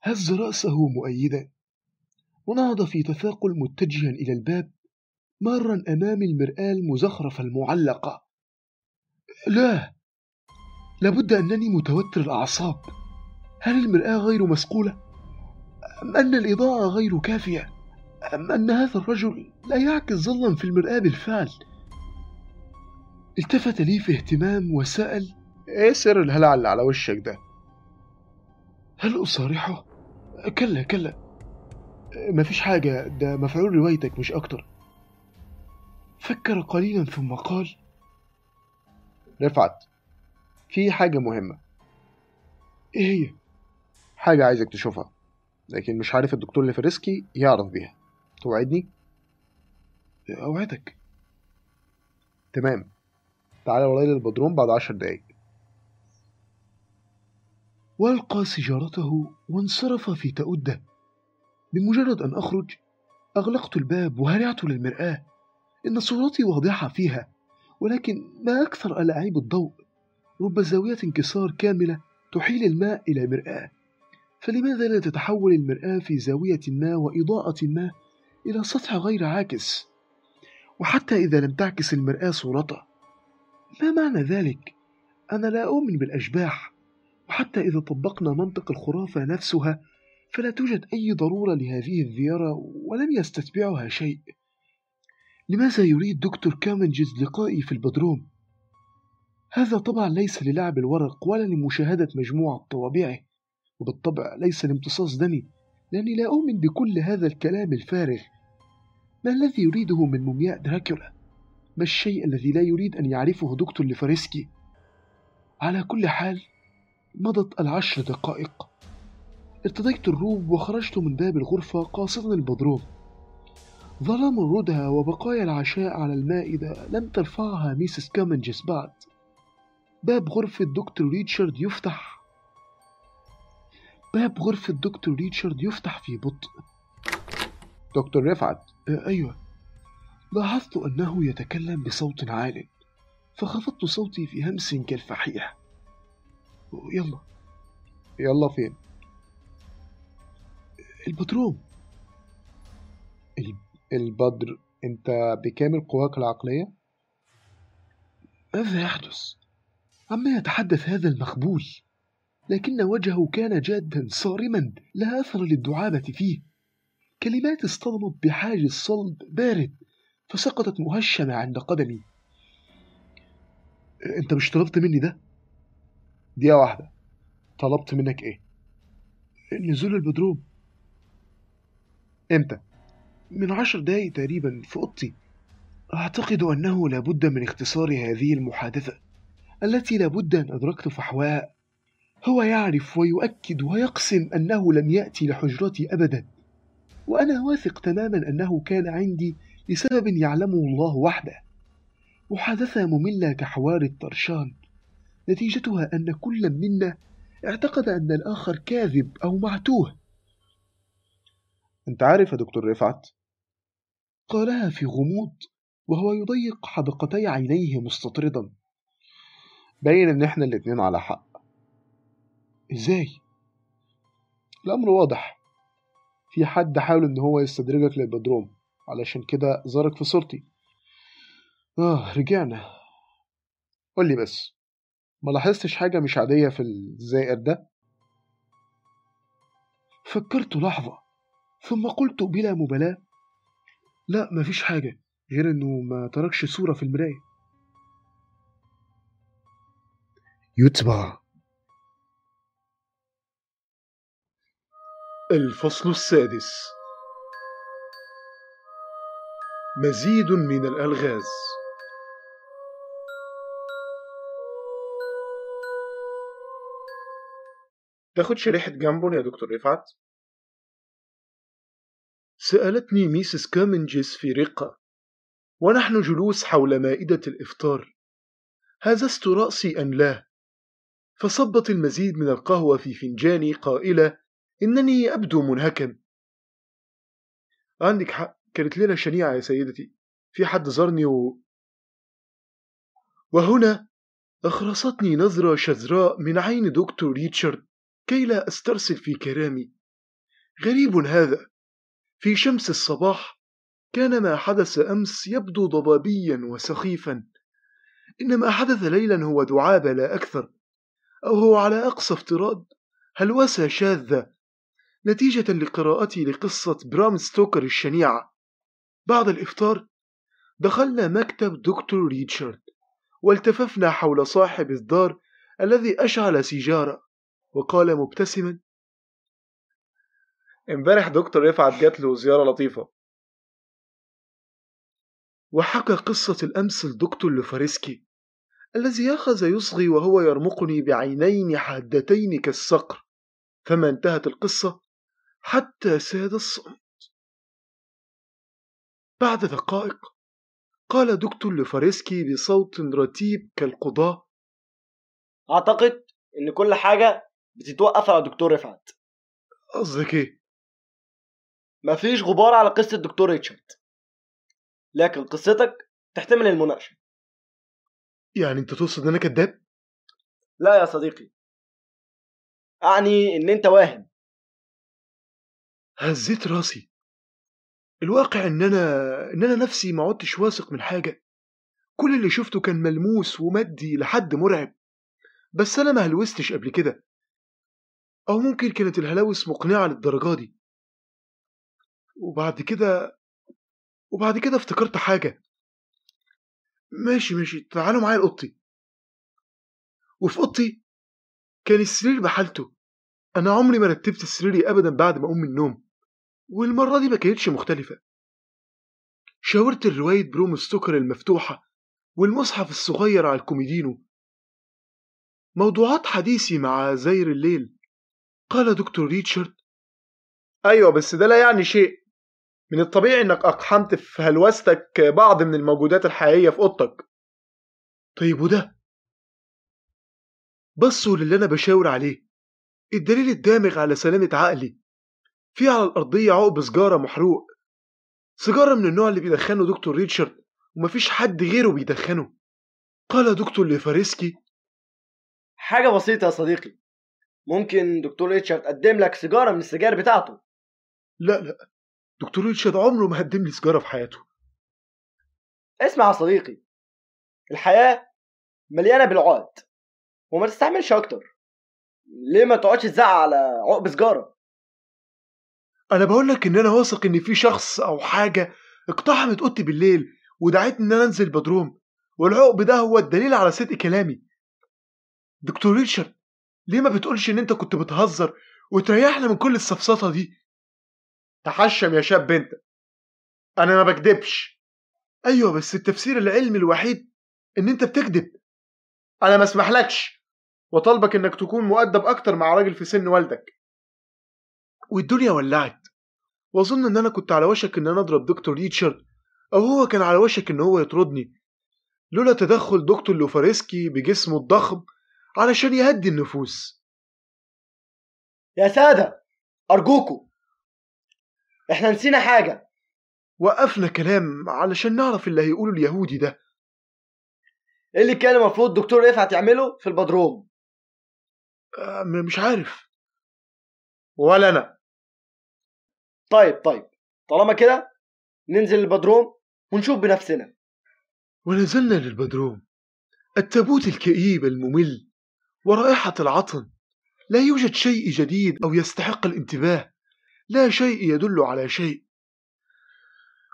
هز رأسه مؤيدا ونهض في تثاقل متجها إلى الباب مارا أمام المرآة المزخرفة المعلقة لا لابد أنني متوتر الأعصاب هل المرآة غير مسقولة؟ أم أن الإضاءة غير كافية؟ أم أن هذا الرجل لا يعكس ظلا في المرآة بالفعل؟ التفت لي في اهتمام وسأل إيه سر الهلع اللي على وشك ده؟ هل أصارحه؟ كلا كلا مفيش حاجة ده مفعول روايتك مش أكتر فكر قليلا ثم قال رفعت في حاجة مهمة إيه هي؟ حاجة عايزك تشوفها لكن مش عارف الدكتور اللي في ريسكي يعرف بيها توعدني؟ أوعدك تمام تعالى ورايا للبدروم بعد عشر دقايق. وألقى سيجارته وانصرف في تأده بمجرد أن أخرج أغلقت الباب وهرعت للمرآة. إن صورتي واضحة فيها ولكن ما أكثر ألأعيب الضوء. رب زاوية انكسار كاملة تحيل الماء إلى مرآة. فلماذا لا تتحول المرآة في زاوية ما وإضاءة ما إلى سطح غير عاكس؟ وحتى إذا لم تعكس المرآة صورته. ما معنى ذلك؟ أنا لا أؤمن بالأشباح وحتى إذا طبقنا منطق الخرافة نفسها فلا توجد أي ضرورة لهذه الزيارة ولم يستتبعها شيء لماذا يريد دكتور كامنجز لقائي في البدروم؟ هذا طبعا ليس للعب الورق ولا لمشاهدة مجموعة طوابعه وبالطبع ليس لامتصاص دمي لأني لا أؤمن بكل هذا الكلام الفارغ ما الذي يريده من مومياء دراكولا؟ ما الشيء الذي لا يريد أن يعرفه دكتور لفارسكي؟ على كل حال مضت العشر دقائق. ارتديت الروب وخرجت من باب الغرفة قاصدا البدروم. ظلام الردى وبقايا العشاء على المائدة لم ترفعها ميسيس كامنجز بعد. باب غرفة دكتور ريتشارد يفتح. باب غرفة دكتور ريتشارد يفتح في بطء. دكتور رفعت. آه، أيوة. لاحظت أنه يتكلم بصوت عال فخفضت صوتي في همس كالفحيح. يلا يلا فين؟ البدروم. البدر أنت بكامل قواك العقلية؟ ماذا يحدث؟ عما يتحدث هذا المخبول لكن وجهه كان جادا صارما لا أثر للدعابة فيه. كلمات اصطدمت بحاجز صلب بارد. فسقطت مهشمة عند قدمي. انت مش طلبت مني ده؟ دقيقة واحدة. طلبت منك إيه؟ نزول البدروم. إمتى؟ من عشر دقايق تقريبا في أوضتي. أعتقد أنه لابد من اختصار هذه المحادثة التي لابد أن أدركت فحواء. هو يعرف ويؤكد ويقسم أنه لم يأتي لحجرتي ابدا. وأنا واثق تماما أنه كان عندي لسبب يعلمه الله وحده. محادثة مملة كحوار الطرشان. نتيجتها أن كل منا اعتقد أن الآخر كاذب أو معتوه. أنت عارف يا دكتور رفعت؟ قالها في غموض وهو يضيق حدقتي عينيه مستطردا. باين إن إحنا الاتنين على حق. إزاي؟ الأمر واضح. في حد حاول إن هو يستدرجك للبدروم. علشان كده زارك في صورتي. آه رجعنا. قول لي بس ما لاحظتش حاجة مش عادية في الزائر ده؟ فكرت لحظة ثم قلت بلا مبالاة لا مفيش حاجة غير إنه ما تركش صورة في المراية. يتبع. الفصل السادس. مزيد من الألغاز. تاخد شريحة جنبون يا دكتور رفعت؟ سألتني ميسيس كامنجز في رقة. ونحن جلوس حول مائدة الإفطار. هززت رأسي أن لا؟ فصبت المزيد من القهوة في فنجاني قائلة إنني أبدو منهكا عندك حق. كانت ليلة شنيعة يا سيدتي. في حد زارني و... وهنا أخرصتني نظرة شذراء من عين دكتور ريتشارد كي لا أسترسل في كلامي. غريب هذا. في شمس الصباح كان ما حدث أمس يبدو ضبابيا وسخيفا. إن ما حدث ليلا هو دعابة لا أكثر. أو هو على أقصى افتراض. هلوسة شاذة؟ نتيجة لقراءتي لقصة برام ستوكر الشنيعة. بعد الإفطار دخلنا مكتب دكتور ريتشارد والتففنا حول صاحب الدار الذي أشعل سيجارة وقال مبتسما امبارح دكتور رفعت جات له زيارة لطيفة. وحكى قصة الأمس لدكتور لوفارسكي الذي أخذ يصغي وهو يرمقني بعينين حادتين كالصقر فما انتهت القصة حتى ساد الصمت. بعد دقائق قال دكتور لوفارسكي بصوت رتيب كالقضاء. أعتقد إن كل حاجة بتتوقف على دكتور رفعت. قصدك إيه؟ مفيش غبار على قصة دكتور ريتشارد. لكن قصتك تحتمل المناقشة. يعني أنت تقصد إن أنا كذاب؟ لا يا صديقي. أعني إن أنت واهم. هزيت راسي. الواقع ان أنا ان أنا نفسي ما عدتش واثق من حاجة. كل اللي شفته كان ملموس ومادي لحد مرعب. بس أنا ما هلوستش قبل كده. أو ممكن كانت الهلاوس مقنعة للدرجة دي. وبعد كده وبعد كده افتكرت حاجة. ماشي ماشي تعالوا معايا لأوضتي. وفي أوضتي كان السرير بحالته. أنا عمري ما رتبت سريري ابدا بعد ما أقوم من النوم. والمرة دي ما كانتش مختلفة. شاورت الرواية برام ستوكر المفتوحة والمصحف الصغير على الكوميدينو. موضوعات حديثي مع زير الليل. قال دكتور ريتشارد أيوة بس ده لا يعني شيء. من الطبيعي إنك أقحمت في هلوستك بعض من الموجودات الحقيقية في أوضتك. طيب وده؟ بصوا للي أنا بشاور عليه. الدليل الدامغ على سلامة عقلي. في على الأرضية عقب سجارة محروق. سيجارة من النوع اللي بيدخنه دكتور ريتشارد ومفيش حد غيره بيدخنه. قال دكتور ليفارسكي حاجة بسيطة يا صديقي. ممكن دكتور ريتشارد قدم لك سيجارة من السجاير بتاعته؟ لا لا. دكتور ريتشارد عمره ما قدم لي سيجارة في حياته. اسمع يا صديقي. الحياة مليانة بالعقد وما تستعملش أكتر. ليه ما تقعدش تزعق على عقب سجارة أنا بقول لك إن أنا واثق إن في شخص أو حاجة اقتحمت أوضتي بالليل ودعتني إن أنا أنزل البدروم والعقب ده هو الدليل على صدق كلامي. دكتور ريتشارد ليه ما بتقولش إن أنت كنت بتهزر وتريحنا من كل السفسطه دي؟ تحشم يا شاب أنت. أنا ما بكدبش. أيوه بس التفسير العلمي الوحيد إن أنت بتكذب أنا ما اسمحلكش. وطالبك إنك تكون مؤدب أكتر مع راجل في سن والدك. والدنيا ولعت. وأظن إن أنا كنت على وشك إن أنا أضرب دكتور ريتشارد أو هو كان على وشك إن هو يطردني. لولا تدخل دكتور لوفاريسكي بجسمه الضخم علشان يهدي النفوس. يا سادة أرجوكوا إحنا نسينا حاجة. وقفنا كلام علشان نعرف اللي هيقوله اليهودي ده. إيه اللي كان المفروض الدكتور رفعت يعمله في البدروم؟ آه، مش عارف. ولا أنا. طيب طيب. طالما كده ننزل البدروم ونشوف بنفسنا. ونزلنا للبدروم. التابوت الكئيب الممل ورائحة العطن لا يوجد شيء جديد أو يستحق الانتباه. لا شيء يدل على شيء.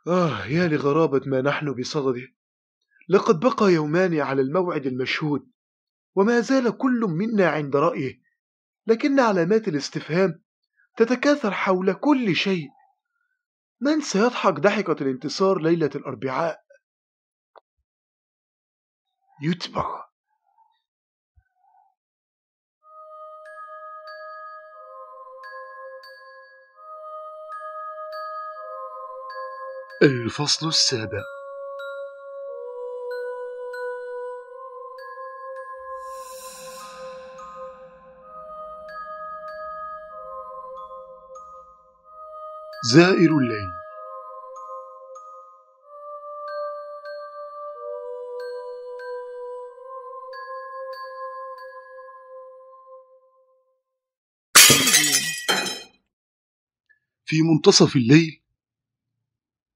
آه يا لغرابة ما نحن بصدده لقد بقى يومان على الموعد المشهود وما زال كل منا عند رأيه. لكن علامات الاستفهام تتكاثر حول كل شيء. من سيضحك ضحكة الانتصار ليلة الأربعاء؟ يتبع الفصل السابع. زائر الليل. في منتصف الليل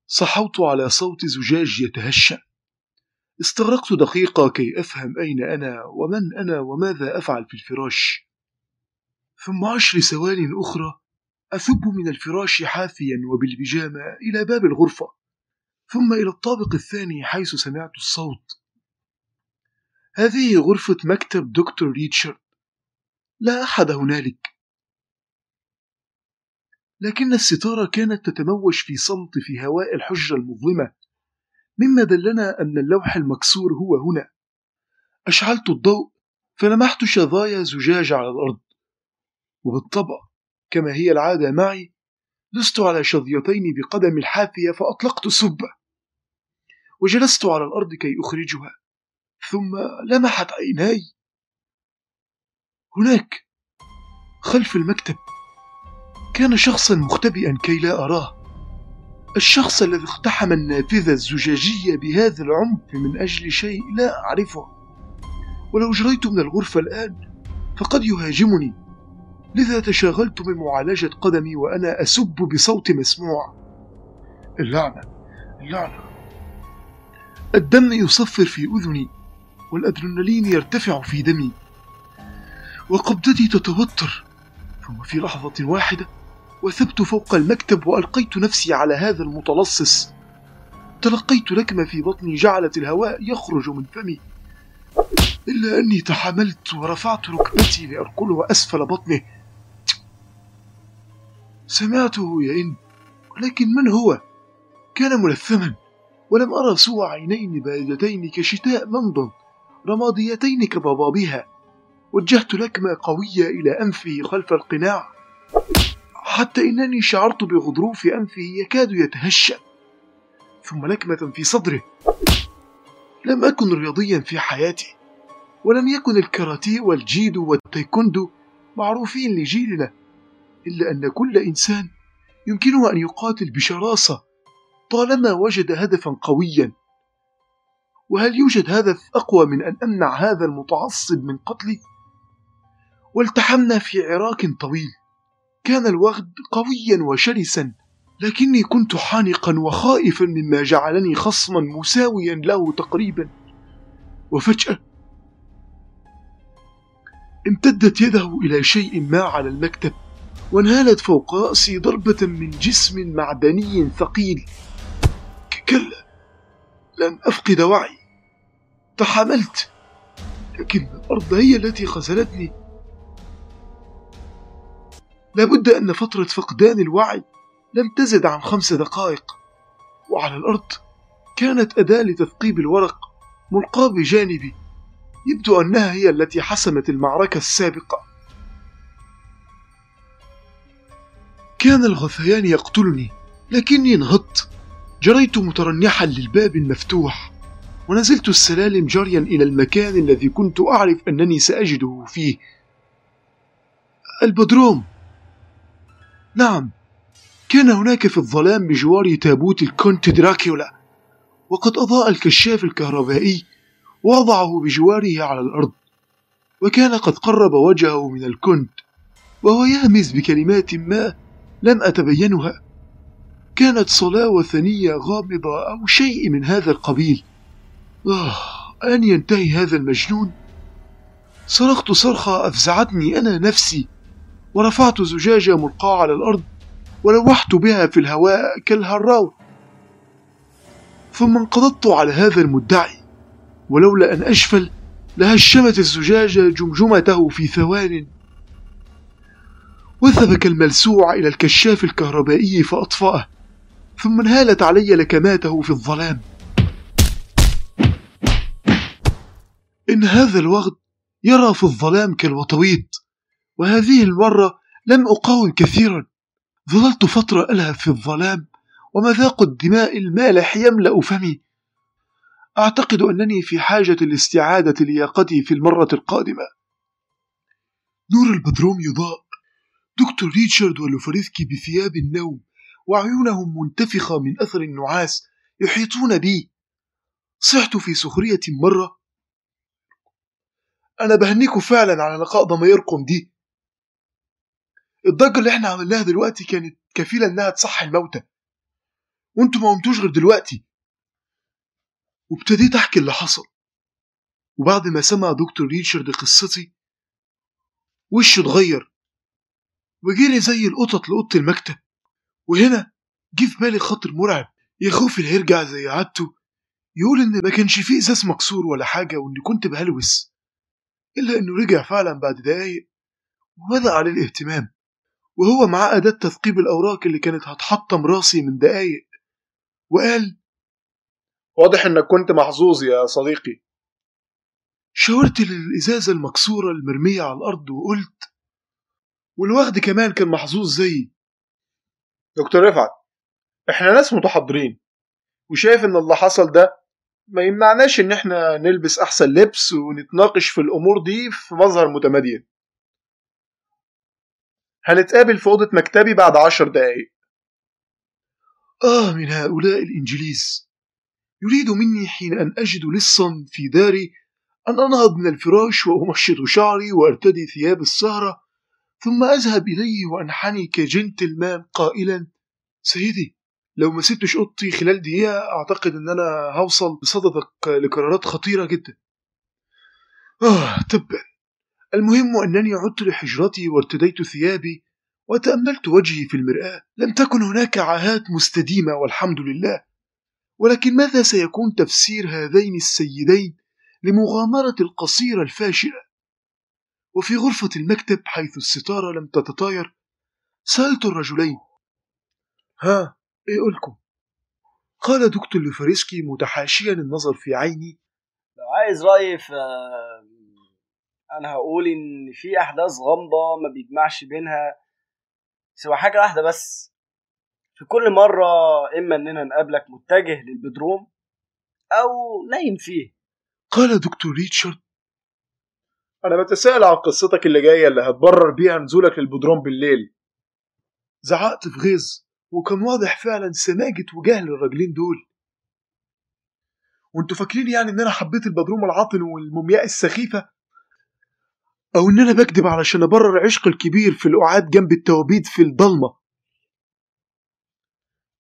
صحوت على صوت زجاج يتهشأ. استغرقت دقيقة كي أفهم أين أنا ومن أنا وماذا أفعل في الفراش. ثم عشر ثوان أخرى أثب من الفراش حافيا وبالبيجامة إلى باب الغرفة ثم إلى الطابق الثاني حيث سمعت الصوت. هذه غرفة مكتب دكتور ريتشارد. لا أحد هنالك. لكن الستارة كانت تتموج في صمت في هواء الحجرة المظلمة مما دلنا أن اللوح المكسور هو هنا. أشعلت الضوء فلمحت شظايا زجاج على الأرض. وبالطبع كما هي العادة معي لست على شظيتين بقدم الحافية فأطلقت سبة. وجلست على الأرض كي أخرجها ثم لمحت عيناي. هناك خلف المكتب. كان شخصا مختبئا كي لا أراه. الشخص الذي اقتحم النافذة الزجاجية بهذا العمق من أجل شيء لا أعرفه. ولو جريت من الغرفة الآن فقد يهاجمني. لذا تشاغلت بمعالجة قدمي وأنا أسب بصوت مسموع. اللعنة اللعنة. الدم يصفر في أذني والأدرينالين يرتفع في دمي. وقبضتي تتوتر ثم في لحظة واحدة وثبت فوق المكتب وألقيت نفسي على هذا المتلصص. تلقيت لكمة في بطني جعلت الهواء يخرج من فمي. إلا أني تحملت ورفعت ركبتي لأركلها أسفل بطنه. سمعته يئن ولكن من هو؟ كان ملثما ولم أرى سوى عينين باردتين كشتاء لندن رماديتين كضبابها وجهت لكمة قوية إلى أنفه خلف القناع. حتى إنني شعرت بغضروف أنفه يكاد يتهشأ. ثم لكمة في صدره. لم أكن رياضيا في حياتي ولم يكن الكاراتيه والجيدو والتايكوندو معروفين لجيلنا. إلا أن كل إنسان يمكنه أن يقاتل بشراسة طالما وجد هدفا قويا. وهل يوجد هدف أقوى من أن أمنع هذا المتعصب من قتلي؟ والتحمنا في عراك طويل. كان الوغد قويا وشرسا لكني كنت حانقا وخائفا مما جعلني خصما مساويا له تقريبا. وفجأة امتدت يده إلى شيء ما على المكتب. وانهالت فوق رأسي ضربة من جسم معدني ثقيل. لن أفقد وعي. تحاملت لكن الأرض هي التي خذلتني لابد أن فترة فقدان الوعي لم تزد عن خمس دقائق وعلى الأرض كانت أداة لتثقيب الورق ملقاة بجانبي. يبدو أنها هي التي حسمت المعركة السابقة. كان الغثيان يقتلني لكني نهضت جريت مترنحا للباب المفتوح ونزلت السلالم جريا إلى المكان الذي كنت أعرف أنني سأجده فيه. البدروم. نعم كان هناك في الظلام بجوار تابوت الكونت دراكولا وقد أضاء الكشاف الكهربائي ووضعه بجواره على الأرض وكان قد قرب وجهه من الكونت وهو يهمس بكلمات ما لم أتبينها. كانت صلاة وثنية غامضة أو شيء من هذا القبيل. آه أن ينتهي هذا المجنون. صرخت صرخة أفزعتني أنا نفسي ورفعت زجاجة ملقاة على الأرض ولوحت بها في الهواء كالهراو ثم انقضضت على هذا المدعي ولولا أن أشفل لهشمت الزجاجة جمجمته في ثوان وثبك الملسوع إلى الكشاف الكهربائي فأطفأه ثم انهالت علي لكماته في الظلام. إن هذا الوغد يرى في الظلام كالوطويط وهذه المرة لم أقاوم كثيرا. ظللت فترة ألهب في الظلام ومذاق الدماء المالح يملأ فمي. أعتقد أنني في حاجة لاستعادة لياقتي في المرة القادمة. نور البدروم يضاء. دكتور ريتشارد ولوفريسكي بثياب النوم وعيونهم منتفخة من أثر النعاس يحيطون بي. صحت في سخرية مرة. أنا بهنيكوا فعلا على لقاء ضميركم دي الضجة اللي إحنا عملناها دلوقتي كانت كفيلة إنها تصحي الموتى. وانتوا ما قمتوش غير دلوقتي. وابتديت أحكي اللي حصل. وبعد ما سمع دكتور ريتشارد قصتي وشه اتغير. وجري زي القطط لأوضة المكتب. وهنا جه في بالي خاطر مرعب. يخوف اللي هيرجع زي عادته يقول إن ما كانش فيه إزاز مكسور ولا حاجة وإني كنت بهلوس. إلا إنه رجع فعلا بعد دقايق وبدأ عليه الاهتمام. وهو معاه أداة تثقيب الأوراق اللي كانت هتحطم رأسي من دقايق. وقال واضح إنك كنت محظوظ يا صديقي. شاورت للإزازة المكسورة المرمية على الأرض وقلت والوغد كمان كان محظوظ زيي. دكتور رفعت إحنا ناس متحضرين وشايف إن اللي حصل ده ما يمنعناش إن إحنا نلبس أحسن لبس ونتناقش في الأمور دي في مظهر متمدين هنتقابل في أوضة مكتبي بعد عشر دقايق. آه من هؤلاء الإنجليز. يريد مني حين أن أجد لصا في داري أن أنهض من الفراش وأمشط شعري وأرتدي ثياب السهرة ثم أذهب إليه وأنحني كجنتلمان قائلا سيدي لو ما سبتش أوضتي خلال دقيقة أعتقد أن أنا هوصل بصددك لقرارات خطيرة جدا. آه تبا المهم أنني عدت لحجرتي وارتديت ثيابي وتأملت وجهي في المرآة. لم تكن هناك عاهات مستديمة والحمد لله. ولكن ماذا سيكون تفسير هذين السيدين لمغامرة القصيرة الفاشلة؟ وفي غرفة المكتب حيث الستارة لم تتطاير سألت الرجلين. ها إيه قولكم قال دكتور لوفريسكي متحاشيا النظر في عيني. لو عايز رأيي ف أنا هقول إن في أحداث غامضة ما بيجمعش بينها سوى حاجة واحدة بس. في كل مرة إما إننا نقابلك متجه للبدروم أو نايم فيه. قال دكتور ريتشارد أنا بتساءل عن قصتك اللي جاية اللي هتبرر بيها نزولك للبدروم بالليل. زعقت في غيظ وكان واضح فعلا سماجة وجهل الراجلين دول. وانتوا فاكرين يعني إن أنا حبيت البدروم العاطل والمومياء السخيفة؟ أو إن أنا بكذب علشان أبرر عشق الكبير في القعاد جنب التوابيت في الضلمة؟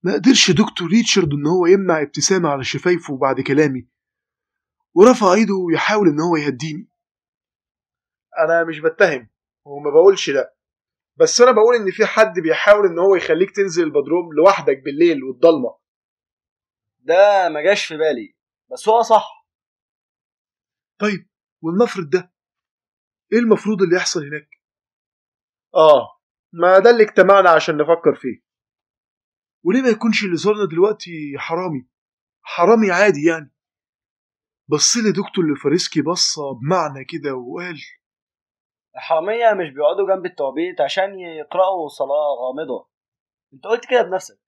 ما قدرش دكتور ريتشارد إن هو يمنع ابتسامة على شفايفه بعد كلامي. ورفع إيده يحاول إن هو يهديني. أنا مش بتهم وما بقولش ده بس أنا بقول إن في حد بيحاول إن هو يخليك تنزل البدروم لوحدك بالليل والضلمة. ده ما جاش في بالي بس هو صح. طيب ولنفرض ده؟ إيه المفروض اللي يحصل هناك؟ آه ما ده اللي اجتمعنا عشان نفكر فيه. وليه ما يكونش اللي زارنا دلوقتي حرامي؟ حرامي عادي يعني. بص لي دكتور لفارسكي بصة بمعنى كده وقال الحرامية مش بيقعدوا جنب التوابيت عشان يقرأوا صلاة غامضة. أنت قلت كده بنفسك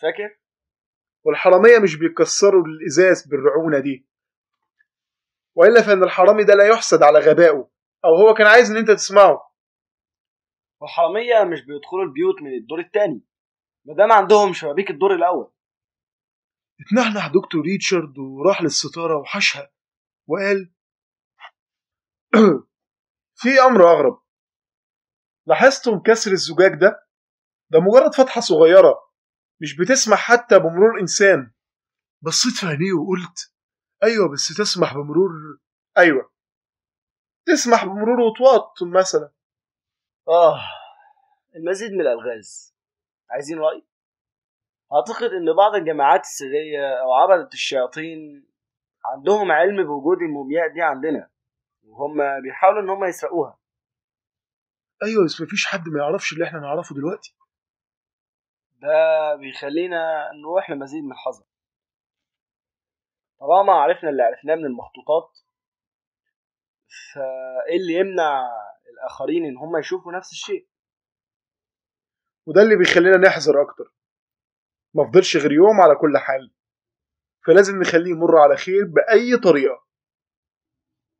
فاكر؟ والحرامية مش بيكسروا الإزاز بالرعونة دي. وإلا فإن الحرامي ده لا يحسد على غبائه أو هو كان عايز إن أنت تسمعه. والحرامية مش بيدخلوا البيوت من الدور التاني مادام عندهم شبابيك الدور الأول. اتنحنح دكتور ريتشارد وراح للستارة وحشها وقال في أمر أغرب. لاحظتم كسر الزجاج ده؟ ده مجرد فتحة صغيرة مش بتسمح حتى بمرور إنسان. بصيت في عينيه وقلت أيوة بس تسمح بمرور أيوة. تسمح بمرور وطواط مثلا. آه المزيد من الألغاز عايزين رأي؟ أعتقد إن بعض الجماعات السرية أو عبدة الشياطين عندهم علم بوجود المومياء دي عندنا. وهم بيحاولوا إن هم يسرقوها. أيوة بس مفيش حد ما يعرفش اللي إحنا نعرفه دلوقتي. ده بيخلينا نروح لمزيد من الحذر طالما عرفنا اللي عرفناه من المخطوطات فإيه اللي يمنع الآخرين إن هم يشوفوا نفس الشيء؟ وده اللي بيخلينا نحذر أكتر. ما فضلش غير يوم على كل حال. فلازم نخليه يمر على خير بأي طريقة.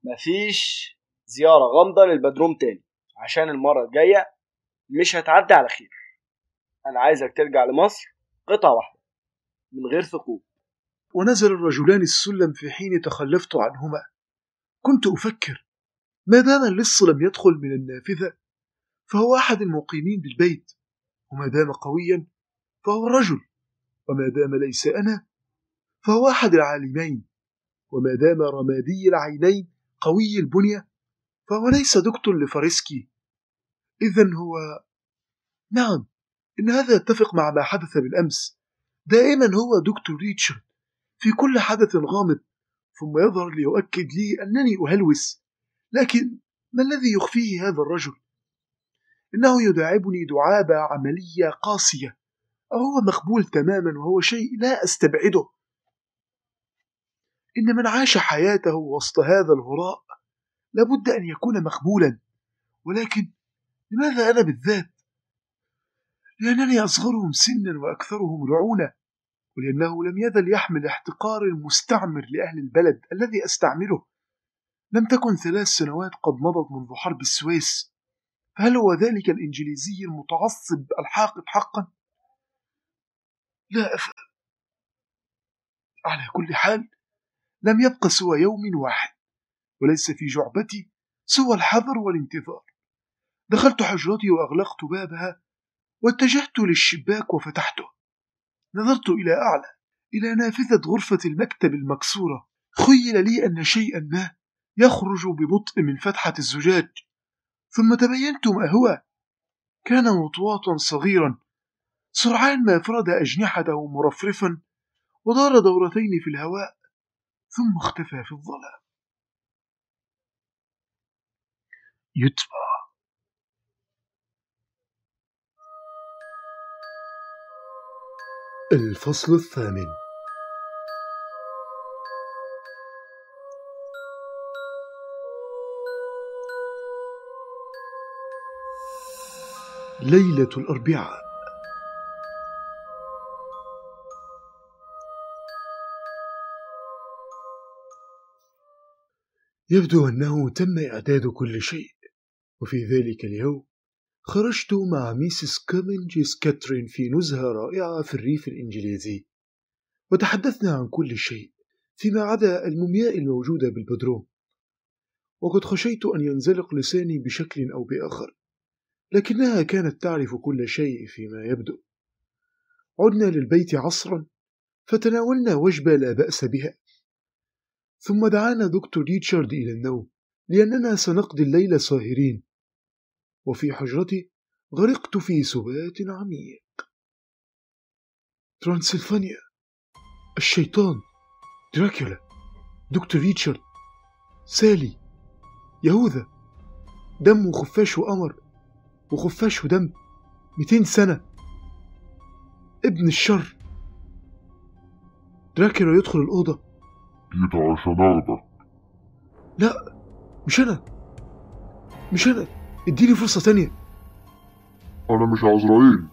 مفيش زيارة غامضة للبدروم تاني. عشان المرة الجاية مش هتعدي على خير. أنا عايزك ترجع لمصر قطعة واحدة من غير ثقوب. ونزل الرجلان السلم في حين تخلفت عنهما. كنت أفكر ما دام اللص لم يدخل من النافذة فهو أحد المقيمين بالبيت. وما دام قويا فهو الرجل. وما دام ليس أنا فهو أحد العالمين. وما دام رمادي العينين قوي البنية؟ فهو ليس دكتور لفارسكي إذا هو نعم إن هذا يتفق مع ما حدث بالأمس. دائما هو دكتور ريتشارد. في كل حدث غامض ثم يظهر ليؤكد لي أنني أهلوس. لكن ما الذي يخفيه هذا الرجل؟ إنه يداعبني دعابة عملية قاسية أو هو مقبول تماما وهو شيء لا أستبعده. إن من عاش حياته وسط هذا الهراء لابد أن يكون مقبولا ولكن لماذا أنا بالذات؟ لأنني أصغرهم سنا وأكثرهم رعونة ولأنه لم يزل يحمل احتقار المستعمر لأهل البلد الذي أستعمله لم تكن ثلاث سنوات قد مضت منذ حرب السويس فهل هو ذلك الإنجليزي المتعصب الحاقد حقا؟ لا أفهم على كل حال لم يبق سوى يوم واحد وليس في جعبتي سوى الحذر والانتظار. دخلت حجرتي وأغلقت بابها واتجهت للشباك وفتحته. نظرت إلى أعلى إلى نافذة غرفة المكتب المكسورة. خيل لي أن شيئا ما يخرج ببطء من فتحة الزجاج. ثم تبينت ما هو. كان مطواطا صغيرا سرعان ما فرد أجنحته مرفرفا ودار دورتين في الهواء. ثم اختفى في الظلام. يتبع. الفصل الثامن. ليلة الأربعاء. يبدو أنه تم إعداد كل شيء. وفي ذلك اليوم خرجت مع Mrs. كامينجز كاترين في نزهة رائعة في الريف الإنجليزي. وتحدثنا عن كل شيء فيما عدا المومياء الموجودة بالبدروم. وقد خشيت أن ينزلق لساني بشكل أو بآخر لكنها كانت تعرف كل شيء فيما يبدو. عدنا للبيت عصرا فتناولنا وجبة لا بأس بها. ثم دعانا دكتور ريتشارد إلى النوم لأننا سنقضي الليل ساهرين وفي حجرتي غرقت في سبات عميق. ترانسلفانيا الشيطان دراكولا دكتور ريتشارد سالي يهوذا. دم وخفاش وقمر وخفاش ودم 200 سنة. ابن الشر. دراكولا يدخل الأوضة. جيت عشان اخدك لا مش أنا. مش أنا. اديني فرصة تانية. أنا مش عزرائيل.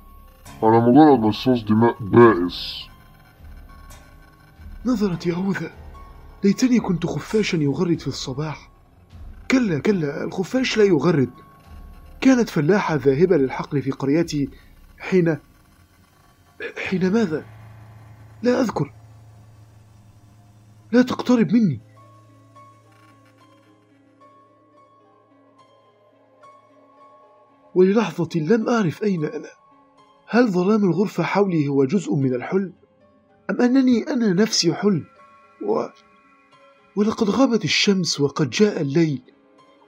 أنا مجرد مصاص دماء بائس. نظرت يهوذا. ليتني كنت خفاشا يغرد في الصباح. كلا كلا الخفاش لا يغرد. كانت فلاحة ذاهبة للحقل في قريتي حين حين ماذا؟ لا أذكر. لا تقترب مني. وللحظة لم أعرف أين أنا. هل ظلام الغرفة حولي هو جزء من الحلم؟ أم أنني أنا نفسي حلم؟ و... ولقد غابت الشمس وقد جاء الليل.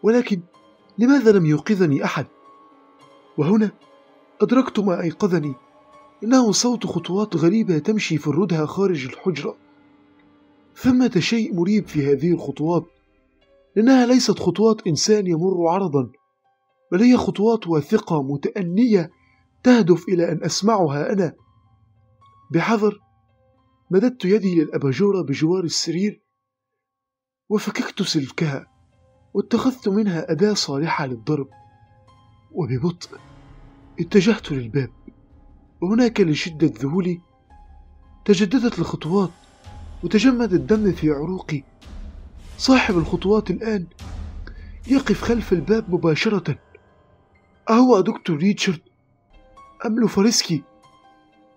ولكن لماذا لم يوقظني أحد؟ وهنا أدركت ما أيقظني. إنه صوت خطوات غريبة تمشي في الردهة خارج الحجرة. ثمة شيء مريب في هذه الخطوات؟ لأنها ليست خطوات إنسان يمر عرضا بل هي خطوات واثقة متأنية تهدف إلى أن أسمعها أنا. بحذر مددت يدي للأباجورة بجوار السرير وفككت سلكها واتخذت منها أداة صالحة للضرب. وببطء اتجهت للباب. وهناك لشدة ذهولي تجددت الخطوات. وتجمد الدم في عروقي صاحب الخطوات الآن. يقف خلف الباب مباشرة. أهو دكتور ريتشارد. أم لوفارسكي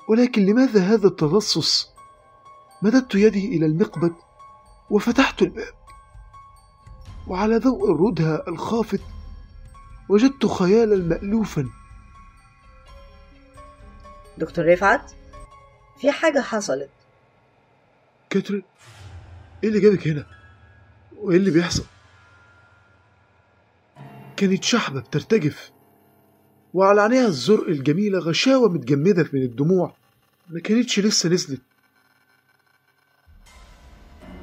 ولكن لماذا هذا التلصص؟ مددت يدي إلى المقبض وفتحت الباب. وعلى ضوء الردهة الخافت وجدت خيالا مألوفا. دكتور رفعت في حاجة حصلت. كاترين إيه اللي جابك هنا؟ وإيه اللي بيحصل؟ كانت شحبة بترتجف وعلى عينيها الزرق الجميلة غشاوة متجمدة من الدموع. ما كانتش لسه نزلت.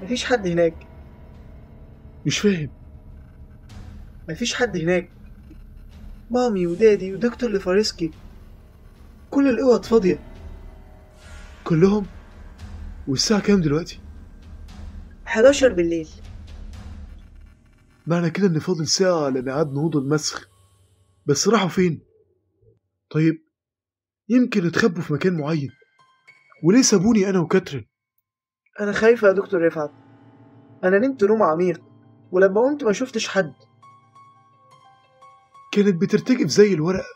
مفيش حد هناك. مش فاهم. مفيش حد هناك. مامي ودادي ودكتور لفارسكي. كل الأوض فاضية. كلهم؟ والساعة كام دلوقتي؟ 11 بالليل. معنى كده إن فاضل ساعة على ميعاد نهوض المسخ. بس راحوا فين؟ طيب يمكن اتخبوا في مكان معين. وليه سابوني أنا وكاترين؟ أنا خايفة يا دكتور رفعت. أنا نمت نوم عميق ولما قمت ما شفتش حد. كانت بترتجف زي الورقة.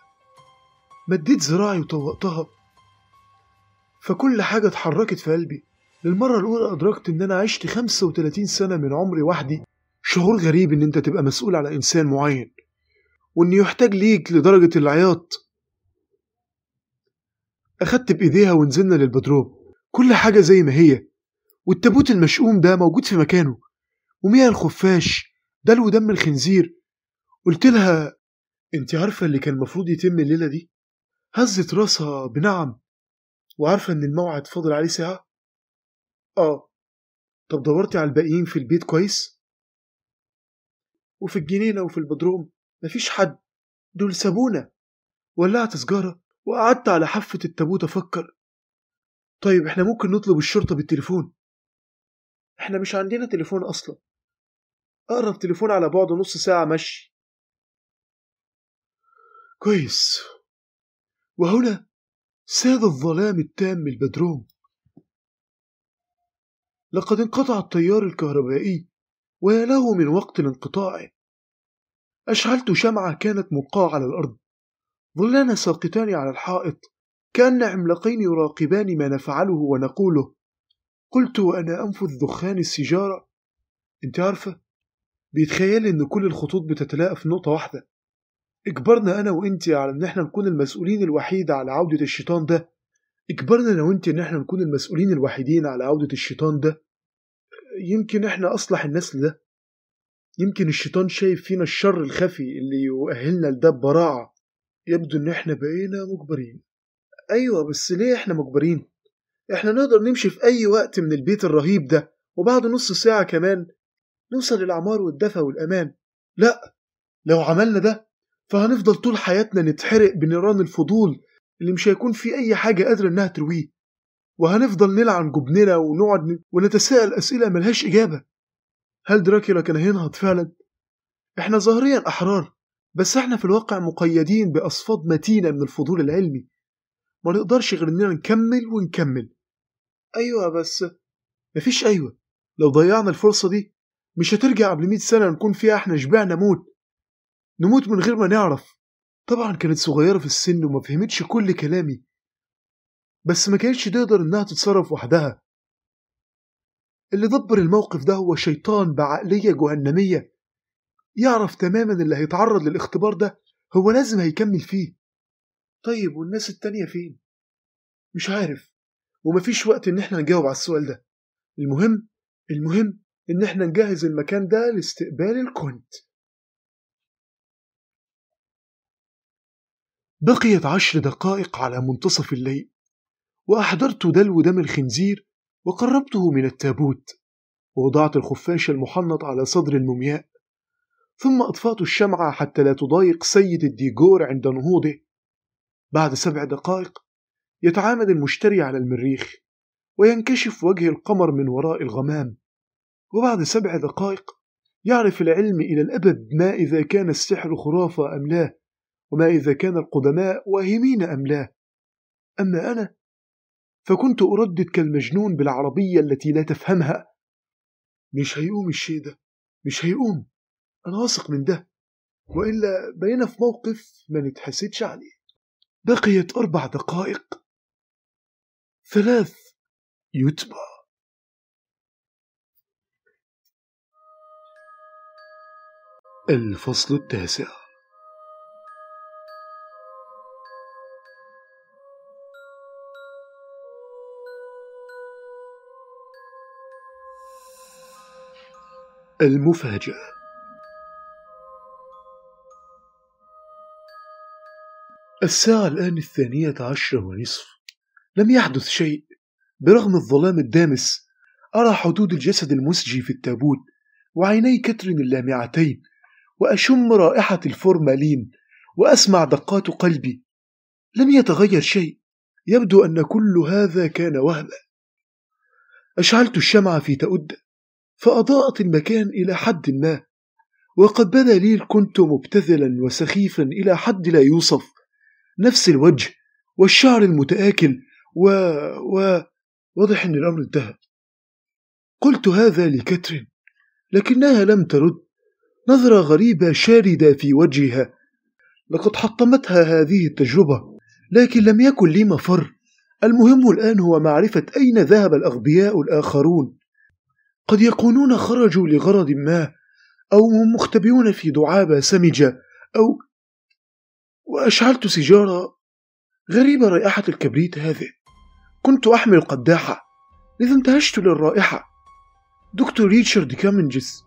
مديت ذراعي وطوقتها. فكل حاجة اتحركت في قلبي. للمرة الأولى أدركت إن أنا عشت 35 سنة من عمري وحدي. شعور غريب إن أنت تبقى مسؤول على إنسان معين وإن يحتاج ليك لدرجة العياط. أخدت بإيديها ونزلنا للبدروم كل حاجة زي ما هي والتابوت المشؤوم ده موجود في مكانه. ومياه الخفاش دلو دم الخنزير. قلت لها أنت عارفة اللي كان المفروض يتم الليلة دي؟ هزت راسها بنعم وعارفة إن الموعد فاضل عليه ساعة. آه. طب دورتي على الباقيين في البيت كويس؟ وفي الجنينة وفي البدروم مفيش حد. دول سابونا. ولعت سجارة وقعدت على حافة التابوت أفكر. طيب إحنا ممكن نطلب الشرطة بالتليفون؟ إحنا مش عندنا تليفون أصلا. أقرب تليفون على بعد نص ساعة مشي. كويس. وهنا ساد الظلام التام البدروم. لقد انقطع التيار الكهربائي ويا له من وقت انقطاعه. أشعلت شمعة كانت ملقاة على الأرض. ظلانا ساقطان على الحائط. كأن عملاقين يراقبان ما نفعله ونقوله. قلت وأنا أنفذ دخان السيجارة. أنت عارفة بيتخيل إن كل الخطوط بتتلاقى في نقطة واحدة. اجبرنا أنا وإنتي على إن إحنا نكون المسؤولين الوحيد على عودة الشيطان ده. اجبرنا أنا وإنتي إن إحنا نكون المسؤولين الوحيدين على عودة الشيطان ده. يمكن إحنا أصلح الناس لده. يمكن الشيطان شايف فينا الشر الخفي اللي يؤهلنا لده ببراعة. يبدو إن إحنا بقينا مجبرين. أيوة بس ليه إحنا مجبرين؟ إحنا نقدر نمشي في أي وقت من البيت الرهيب ده وبعد نص ساعة كمان نوصل للأعمار والدفى والأمان. لا لو عملنا ده فهنفضل طول حياتنا نتحرق بنيران الفضول اللي مش هيكون في أي حاجة قادرة إنها ترويه. وهنفضل نلعن جبننا ونقعد ونتساءل أسئلة ملهاش إجابة. هل دراكولا كان هينهض فعلا؟ إحنا ظاهريا أحرار بس إحنا في الواقع مقيدين بأصفاد متينة من الفضول العلمي. ما نقدرش غير إننا نكمل ونكمل. أيوة بس مفيش أيوة. لو ضيعنا الفرصة دي مش هترجع قبل 100 سنة نكون فيها إحنا شبعنا موت. نموت من غير ما نعرف. طبعا كانت صغيرة في السن وما فهمتش كل كلامي. بس ما كانتش تقدر إنها تتصرف وحدها. اللي دبر الموقف ده هو شيطان بعقلية جهنمية يعرف تماما اللي هيتعرض للاختبار ده هو لازم هيكمل فيه. طيب والناس التانية فين؟ مش عارف ومفيش وقت إن إحنا نجاوب على السؤال ده. المهم المهم إن إحنا نجهز المكان ده لاستقبال الكونت. بقيت عشر دقائق على منتصف الليل. وأحضرت دلو دم الخنزير وقربته من التابوت ووضعت الخفاش المحنط على صدر المومياء ثم أطفأت الشمعة حتى لا تضايق سيد الديجور عند نهوضه. بعد سبع دقائق يتعامد المشتري على المريخ وينكشف وجه القمر من وراء الغمام. وبعد سبع دقائق يعرف العلم إلى الأبد ما إذا كان السحر خرافة أم لا وما إذا كان القدماء واهمين أم لا. أما أنا فكنت أردد كالمجنون بالعربية التي لا تفهمها. مش هيقوم الشيء ده مش هيقوم. أنا واثق من ده. وإلا بقينا في موقف ما نتحسدش عليه. بقيت أربع دقائق. ثلاث. يتبع. الفصل التاسع. المفاجأة. الساعة الآن الثانية عشر ونصف. لم يحدث شيء. برغم الظلام الدامس أرى حدود الجسد المسجي في التابوت وعيني كترين اللامعتين وأشم رائحة الفورمالين وأسمع دقات قلبي. لم يتغير شيء. يبدو أن كل هذا كان وهما أشعلت الشمعة في تؤدة فأضاءت المكان إلى حد ما وقد بدا لي كنت مبتذلا وسخيفا إلى حد لا يوصف نفس الوجه والشعر المتآكل و... و... واضح أن الأمر انتهى. قلت هذا لكترين لكنها لم ترد نظرة غريبة شاردة في وجهها. لقد حطمتها هذه التجربة لكن لم يكن لي مفر. المهم الآن هو معرفة أين ذهب الأغبياء الآخرون. قد يكونون خرجوا لغرض ما أو هم مختبئون في دعابة سمجة أو وأشعلت سيجارة غريبة رائحة الكبريت هذه. كنت أحمل قداحة لذا انتهشت للرائحة. دكتور ريتشارد كامنجز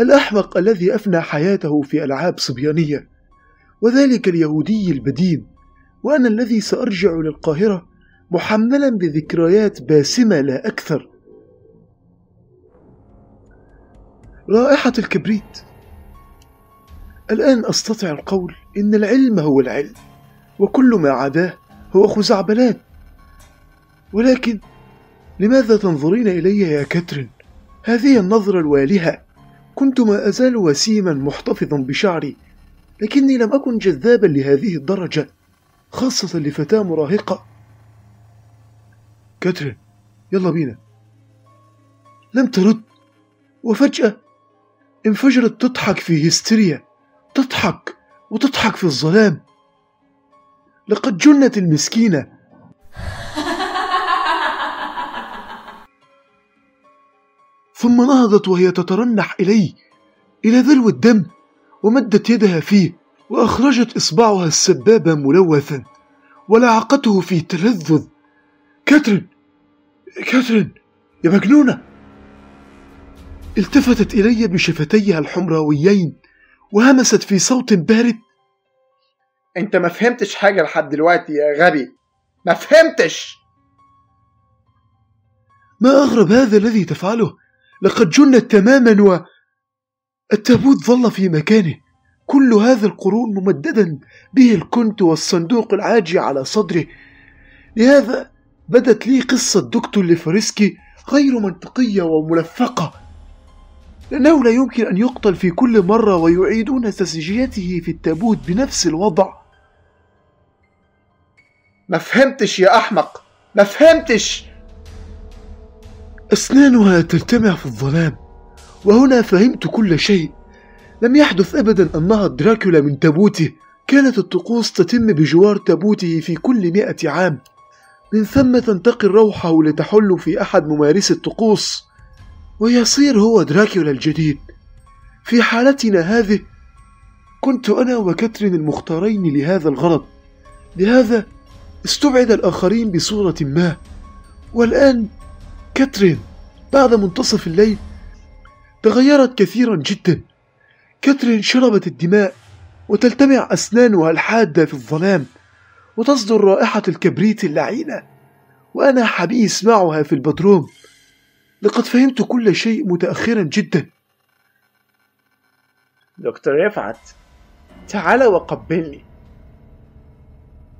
الأحمق الذي أفنى حياته في ألعاب صبيانية وذلك اليهودي البدين وأنا الذي سأرجع للقاهرة محملا بذكريات باسمة لا أكثر. رائحة الكبريت. الآن أستطيع القول إن العلم هو العلم وكل ما عداه هو خزعبلات ولكن لماذا تنظرين إلي يا كاترين؟ هذه النظرة الوالهة. كنت ما أزال وسيما محتفظا بشعري لكني لم أكن جذابا لهذه الدرجة خاصة لفتاة مراهقة. كاترين يلا بينا. لم ترد وفجأة انفجرت تضحك في هستيريا تضحك وتضحك في الظلام. لقد جنت المسكينة. ثم نهضت وهي تترنح إلي إلى ذلو الدم ومدت يدها فيه وأخرجت إصبعها السبابة ملوثا ولعقته في تلذذ. كاترين! كاترين! يا مجنونة! التفتت إلي بشفتيها الحمراويين وهمست في صوت بارد. أنت ما فهمتش حاجة لحد دلوقتي يا غبي. ما فهمتش. ما أغرب هذا الذي تفعله؟ لقد جنت تماما و التابوت ظل في مكانه. كل هذا القرون ممددا به الكنت والصندوق العاجي على صدره. لهذا بدت لي قصة دكتور ليفرسكي غير منطقية وملفقة. لأنه لا يمكن أن يقتل في كل مرة ويعيدون تسجيته في التابوت بنفس الوضع. ما فهمتش يا أحمق. ما فهمتش. أسنانها تلتمع في الظلام وهنا فهمت كل شيء. لم يحدث أبدا أن نهض دراكولا من تابوته. كانت الطقوس تتم بجوار تابوته في كل مئة عام. من ثم تنتقل روحه لتحل في أحد ممارسي الطقوس. ويصير هو دراكولا الجديد. في حالتنا هذه كنت أنا وكاترين المختارين لهذا الغرض. لهذا استبعد الآخرين بصورة ما. والآن كاترين بعد منتصف الليل تغيرت كثيرا جدا. كاترين شربت الدماء وتلتمع أسنانها الحادة في الظلام وتصدر رائحة الكبريت اللعينة. وأنا حبيس معها في البدروم. لقد فهمت كل شيء متأخرا جدا. دكتور رفعت تعال وقبلني.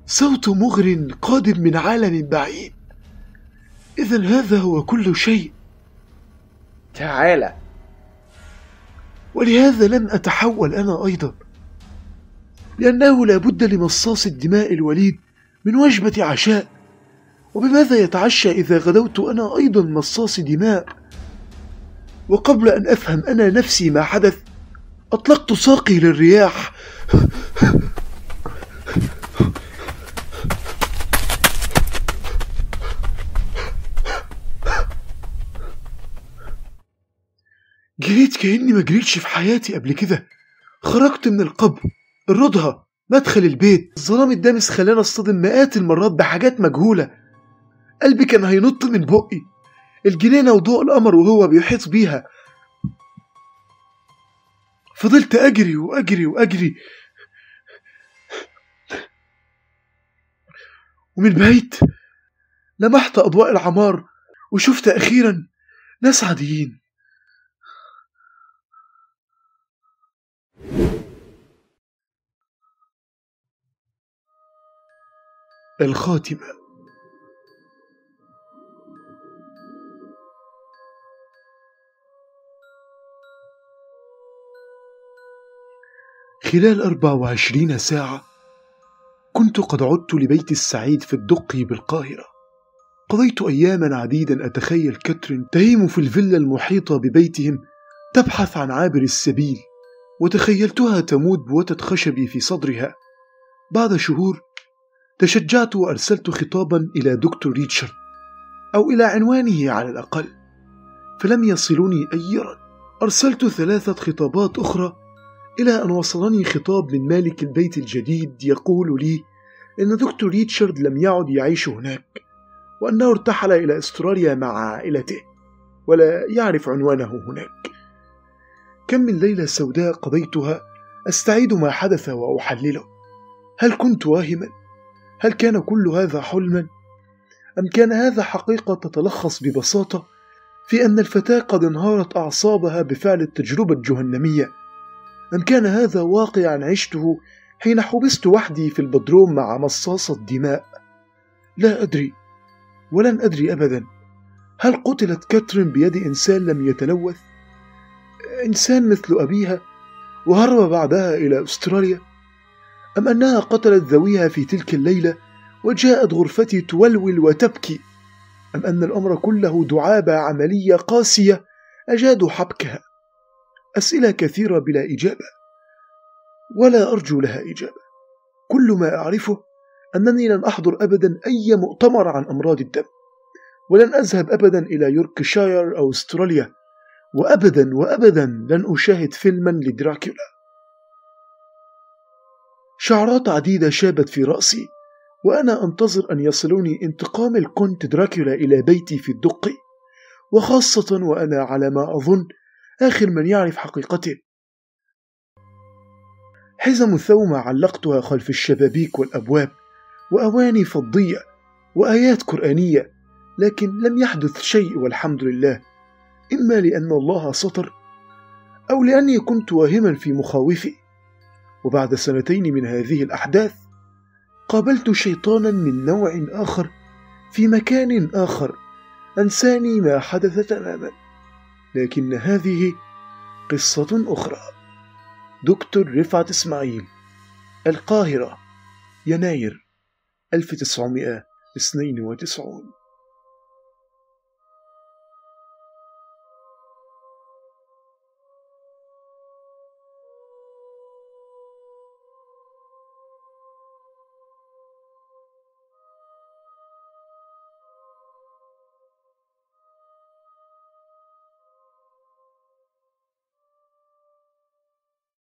صوت مغر قادم من عالم بعيد. إذا هذا هو كل شيء. تعال. ولهذا لم أتحول أنا أيضا. لأنه لا بد لمصاص الدماء الوليد من وجبة عشاء. وبماذا يتعشى إذا غدوت أنا أيضا مصاص دماء؟ وقبل أن أفهم أنا نفسي ما حدث أطلقت ساقي للرياح. جريت كأني ما جريتش في حياتي قبل كده. خرجت من القبر. الرضها مدخل البيت. الظلام الدامس خلاني اصطدم مئات المرات بحاجات مجهولة. قلبي كان هينط من بقي. الجنينة وضوء القمر وهو بيحيط بيها. فضلت أجري وأجري وأجري. ومن بعيد لمحت أضواء العمار وشفت أخيرا ناس عاديين. الخاتمة. خلال أربع وعشرين ساعة كنت قد عدت لبيتي السعيد في الدقي بالقاهرة. قضيت أياما عديدا أتخيل كاترين تهيم في الفيلا المحيطة ببيتهم تبحث عن عابر السبيل وتخيلتها تموت بوتد خشبي في صدرها. بعد شهور تشجعت وأرسلت خطابا إلى دكتور ريتشارد أو إلى عنوانه على الأقل فلم يصلني أي رد. أرسلت ثلاثة خطابات أخرى إلى أن وصلني خطاب من مالك البيت الجديد يقول لي إن دكتور ريتشارد لم يعد يعيش هناك وأنه ارتحل إلى أستراليا مع عائلته ولا يعرف عنوانه هناك كم من ليلة سوداء قضيتها أستعيد ما حدث وأحلله هل كنت واهما؟ هل كان كل هذا حلما؟ أم كان هذا حقيقة تتلخص ببساطة في أن الفتاة قد انهارت أعصابها بفعل التجربة الجهنمية؟ أم كان هذا واقعا عشته حين حبست وحدي في البدروم مع مصاصة دماء؟ لا أدري ولن أدري أبدا هل قتلت كاترين بيد إنسان لم يتلوث؟ إنسان مثل أبيها وهرب بعدها إلى أستراليا؟ أم أنها قتلت ذويها في تلك الليلة وجاءت غرفتي تولول وتبكي أم أن الأمر كله دعابة عملية قاسية أجادوا حبكها أسئلة كثيرة بلا إجابة. ولا أرجو لها إجابة. كل ما أعرفه أنني لن أحضر أبدا أي مؤتمر عن أمراض الدم. ولن أذهب أبدا إلى يوركشاير أو أستراليا. وأبدا وأبدا لن أشاهد فيلما لدراكولا. شعرات عديدة شابت في رأسي وأنا أنتظر أن يصلوني انتقام الكونت دراكولا إلى بيتي في الدقي. وخاصة وأنا على ما أظن آخر من يعرف حقيقته. حزم ثومة علقتها خلف الشبابيك والأبواب وأواني فضية وآيات قرآنية لكن لم يحدث شيء والحمد لله. إما لأن الله سطر أو لأني كنت واهما في مخاوفي. وبعد سنتين من هذه الأحداث قابلت شيطانا من نوع آخر في مكان آخر أنساني ما حدث تماما. لكن هذه قصة أخرى. دكتور رفعت إسماعيل القاهرة يناير 1992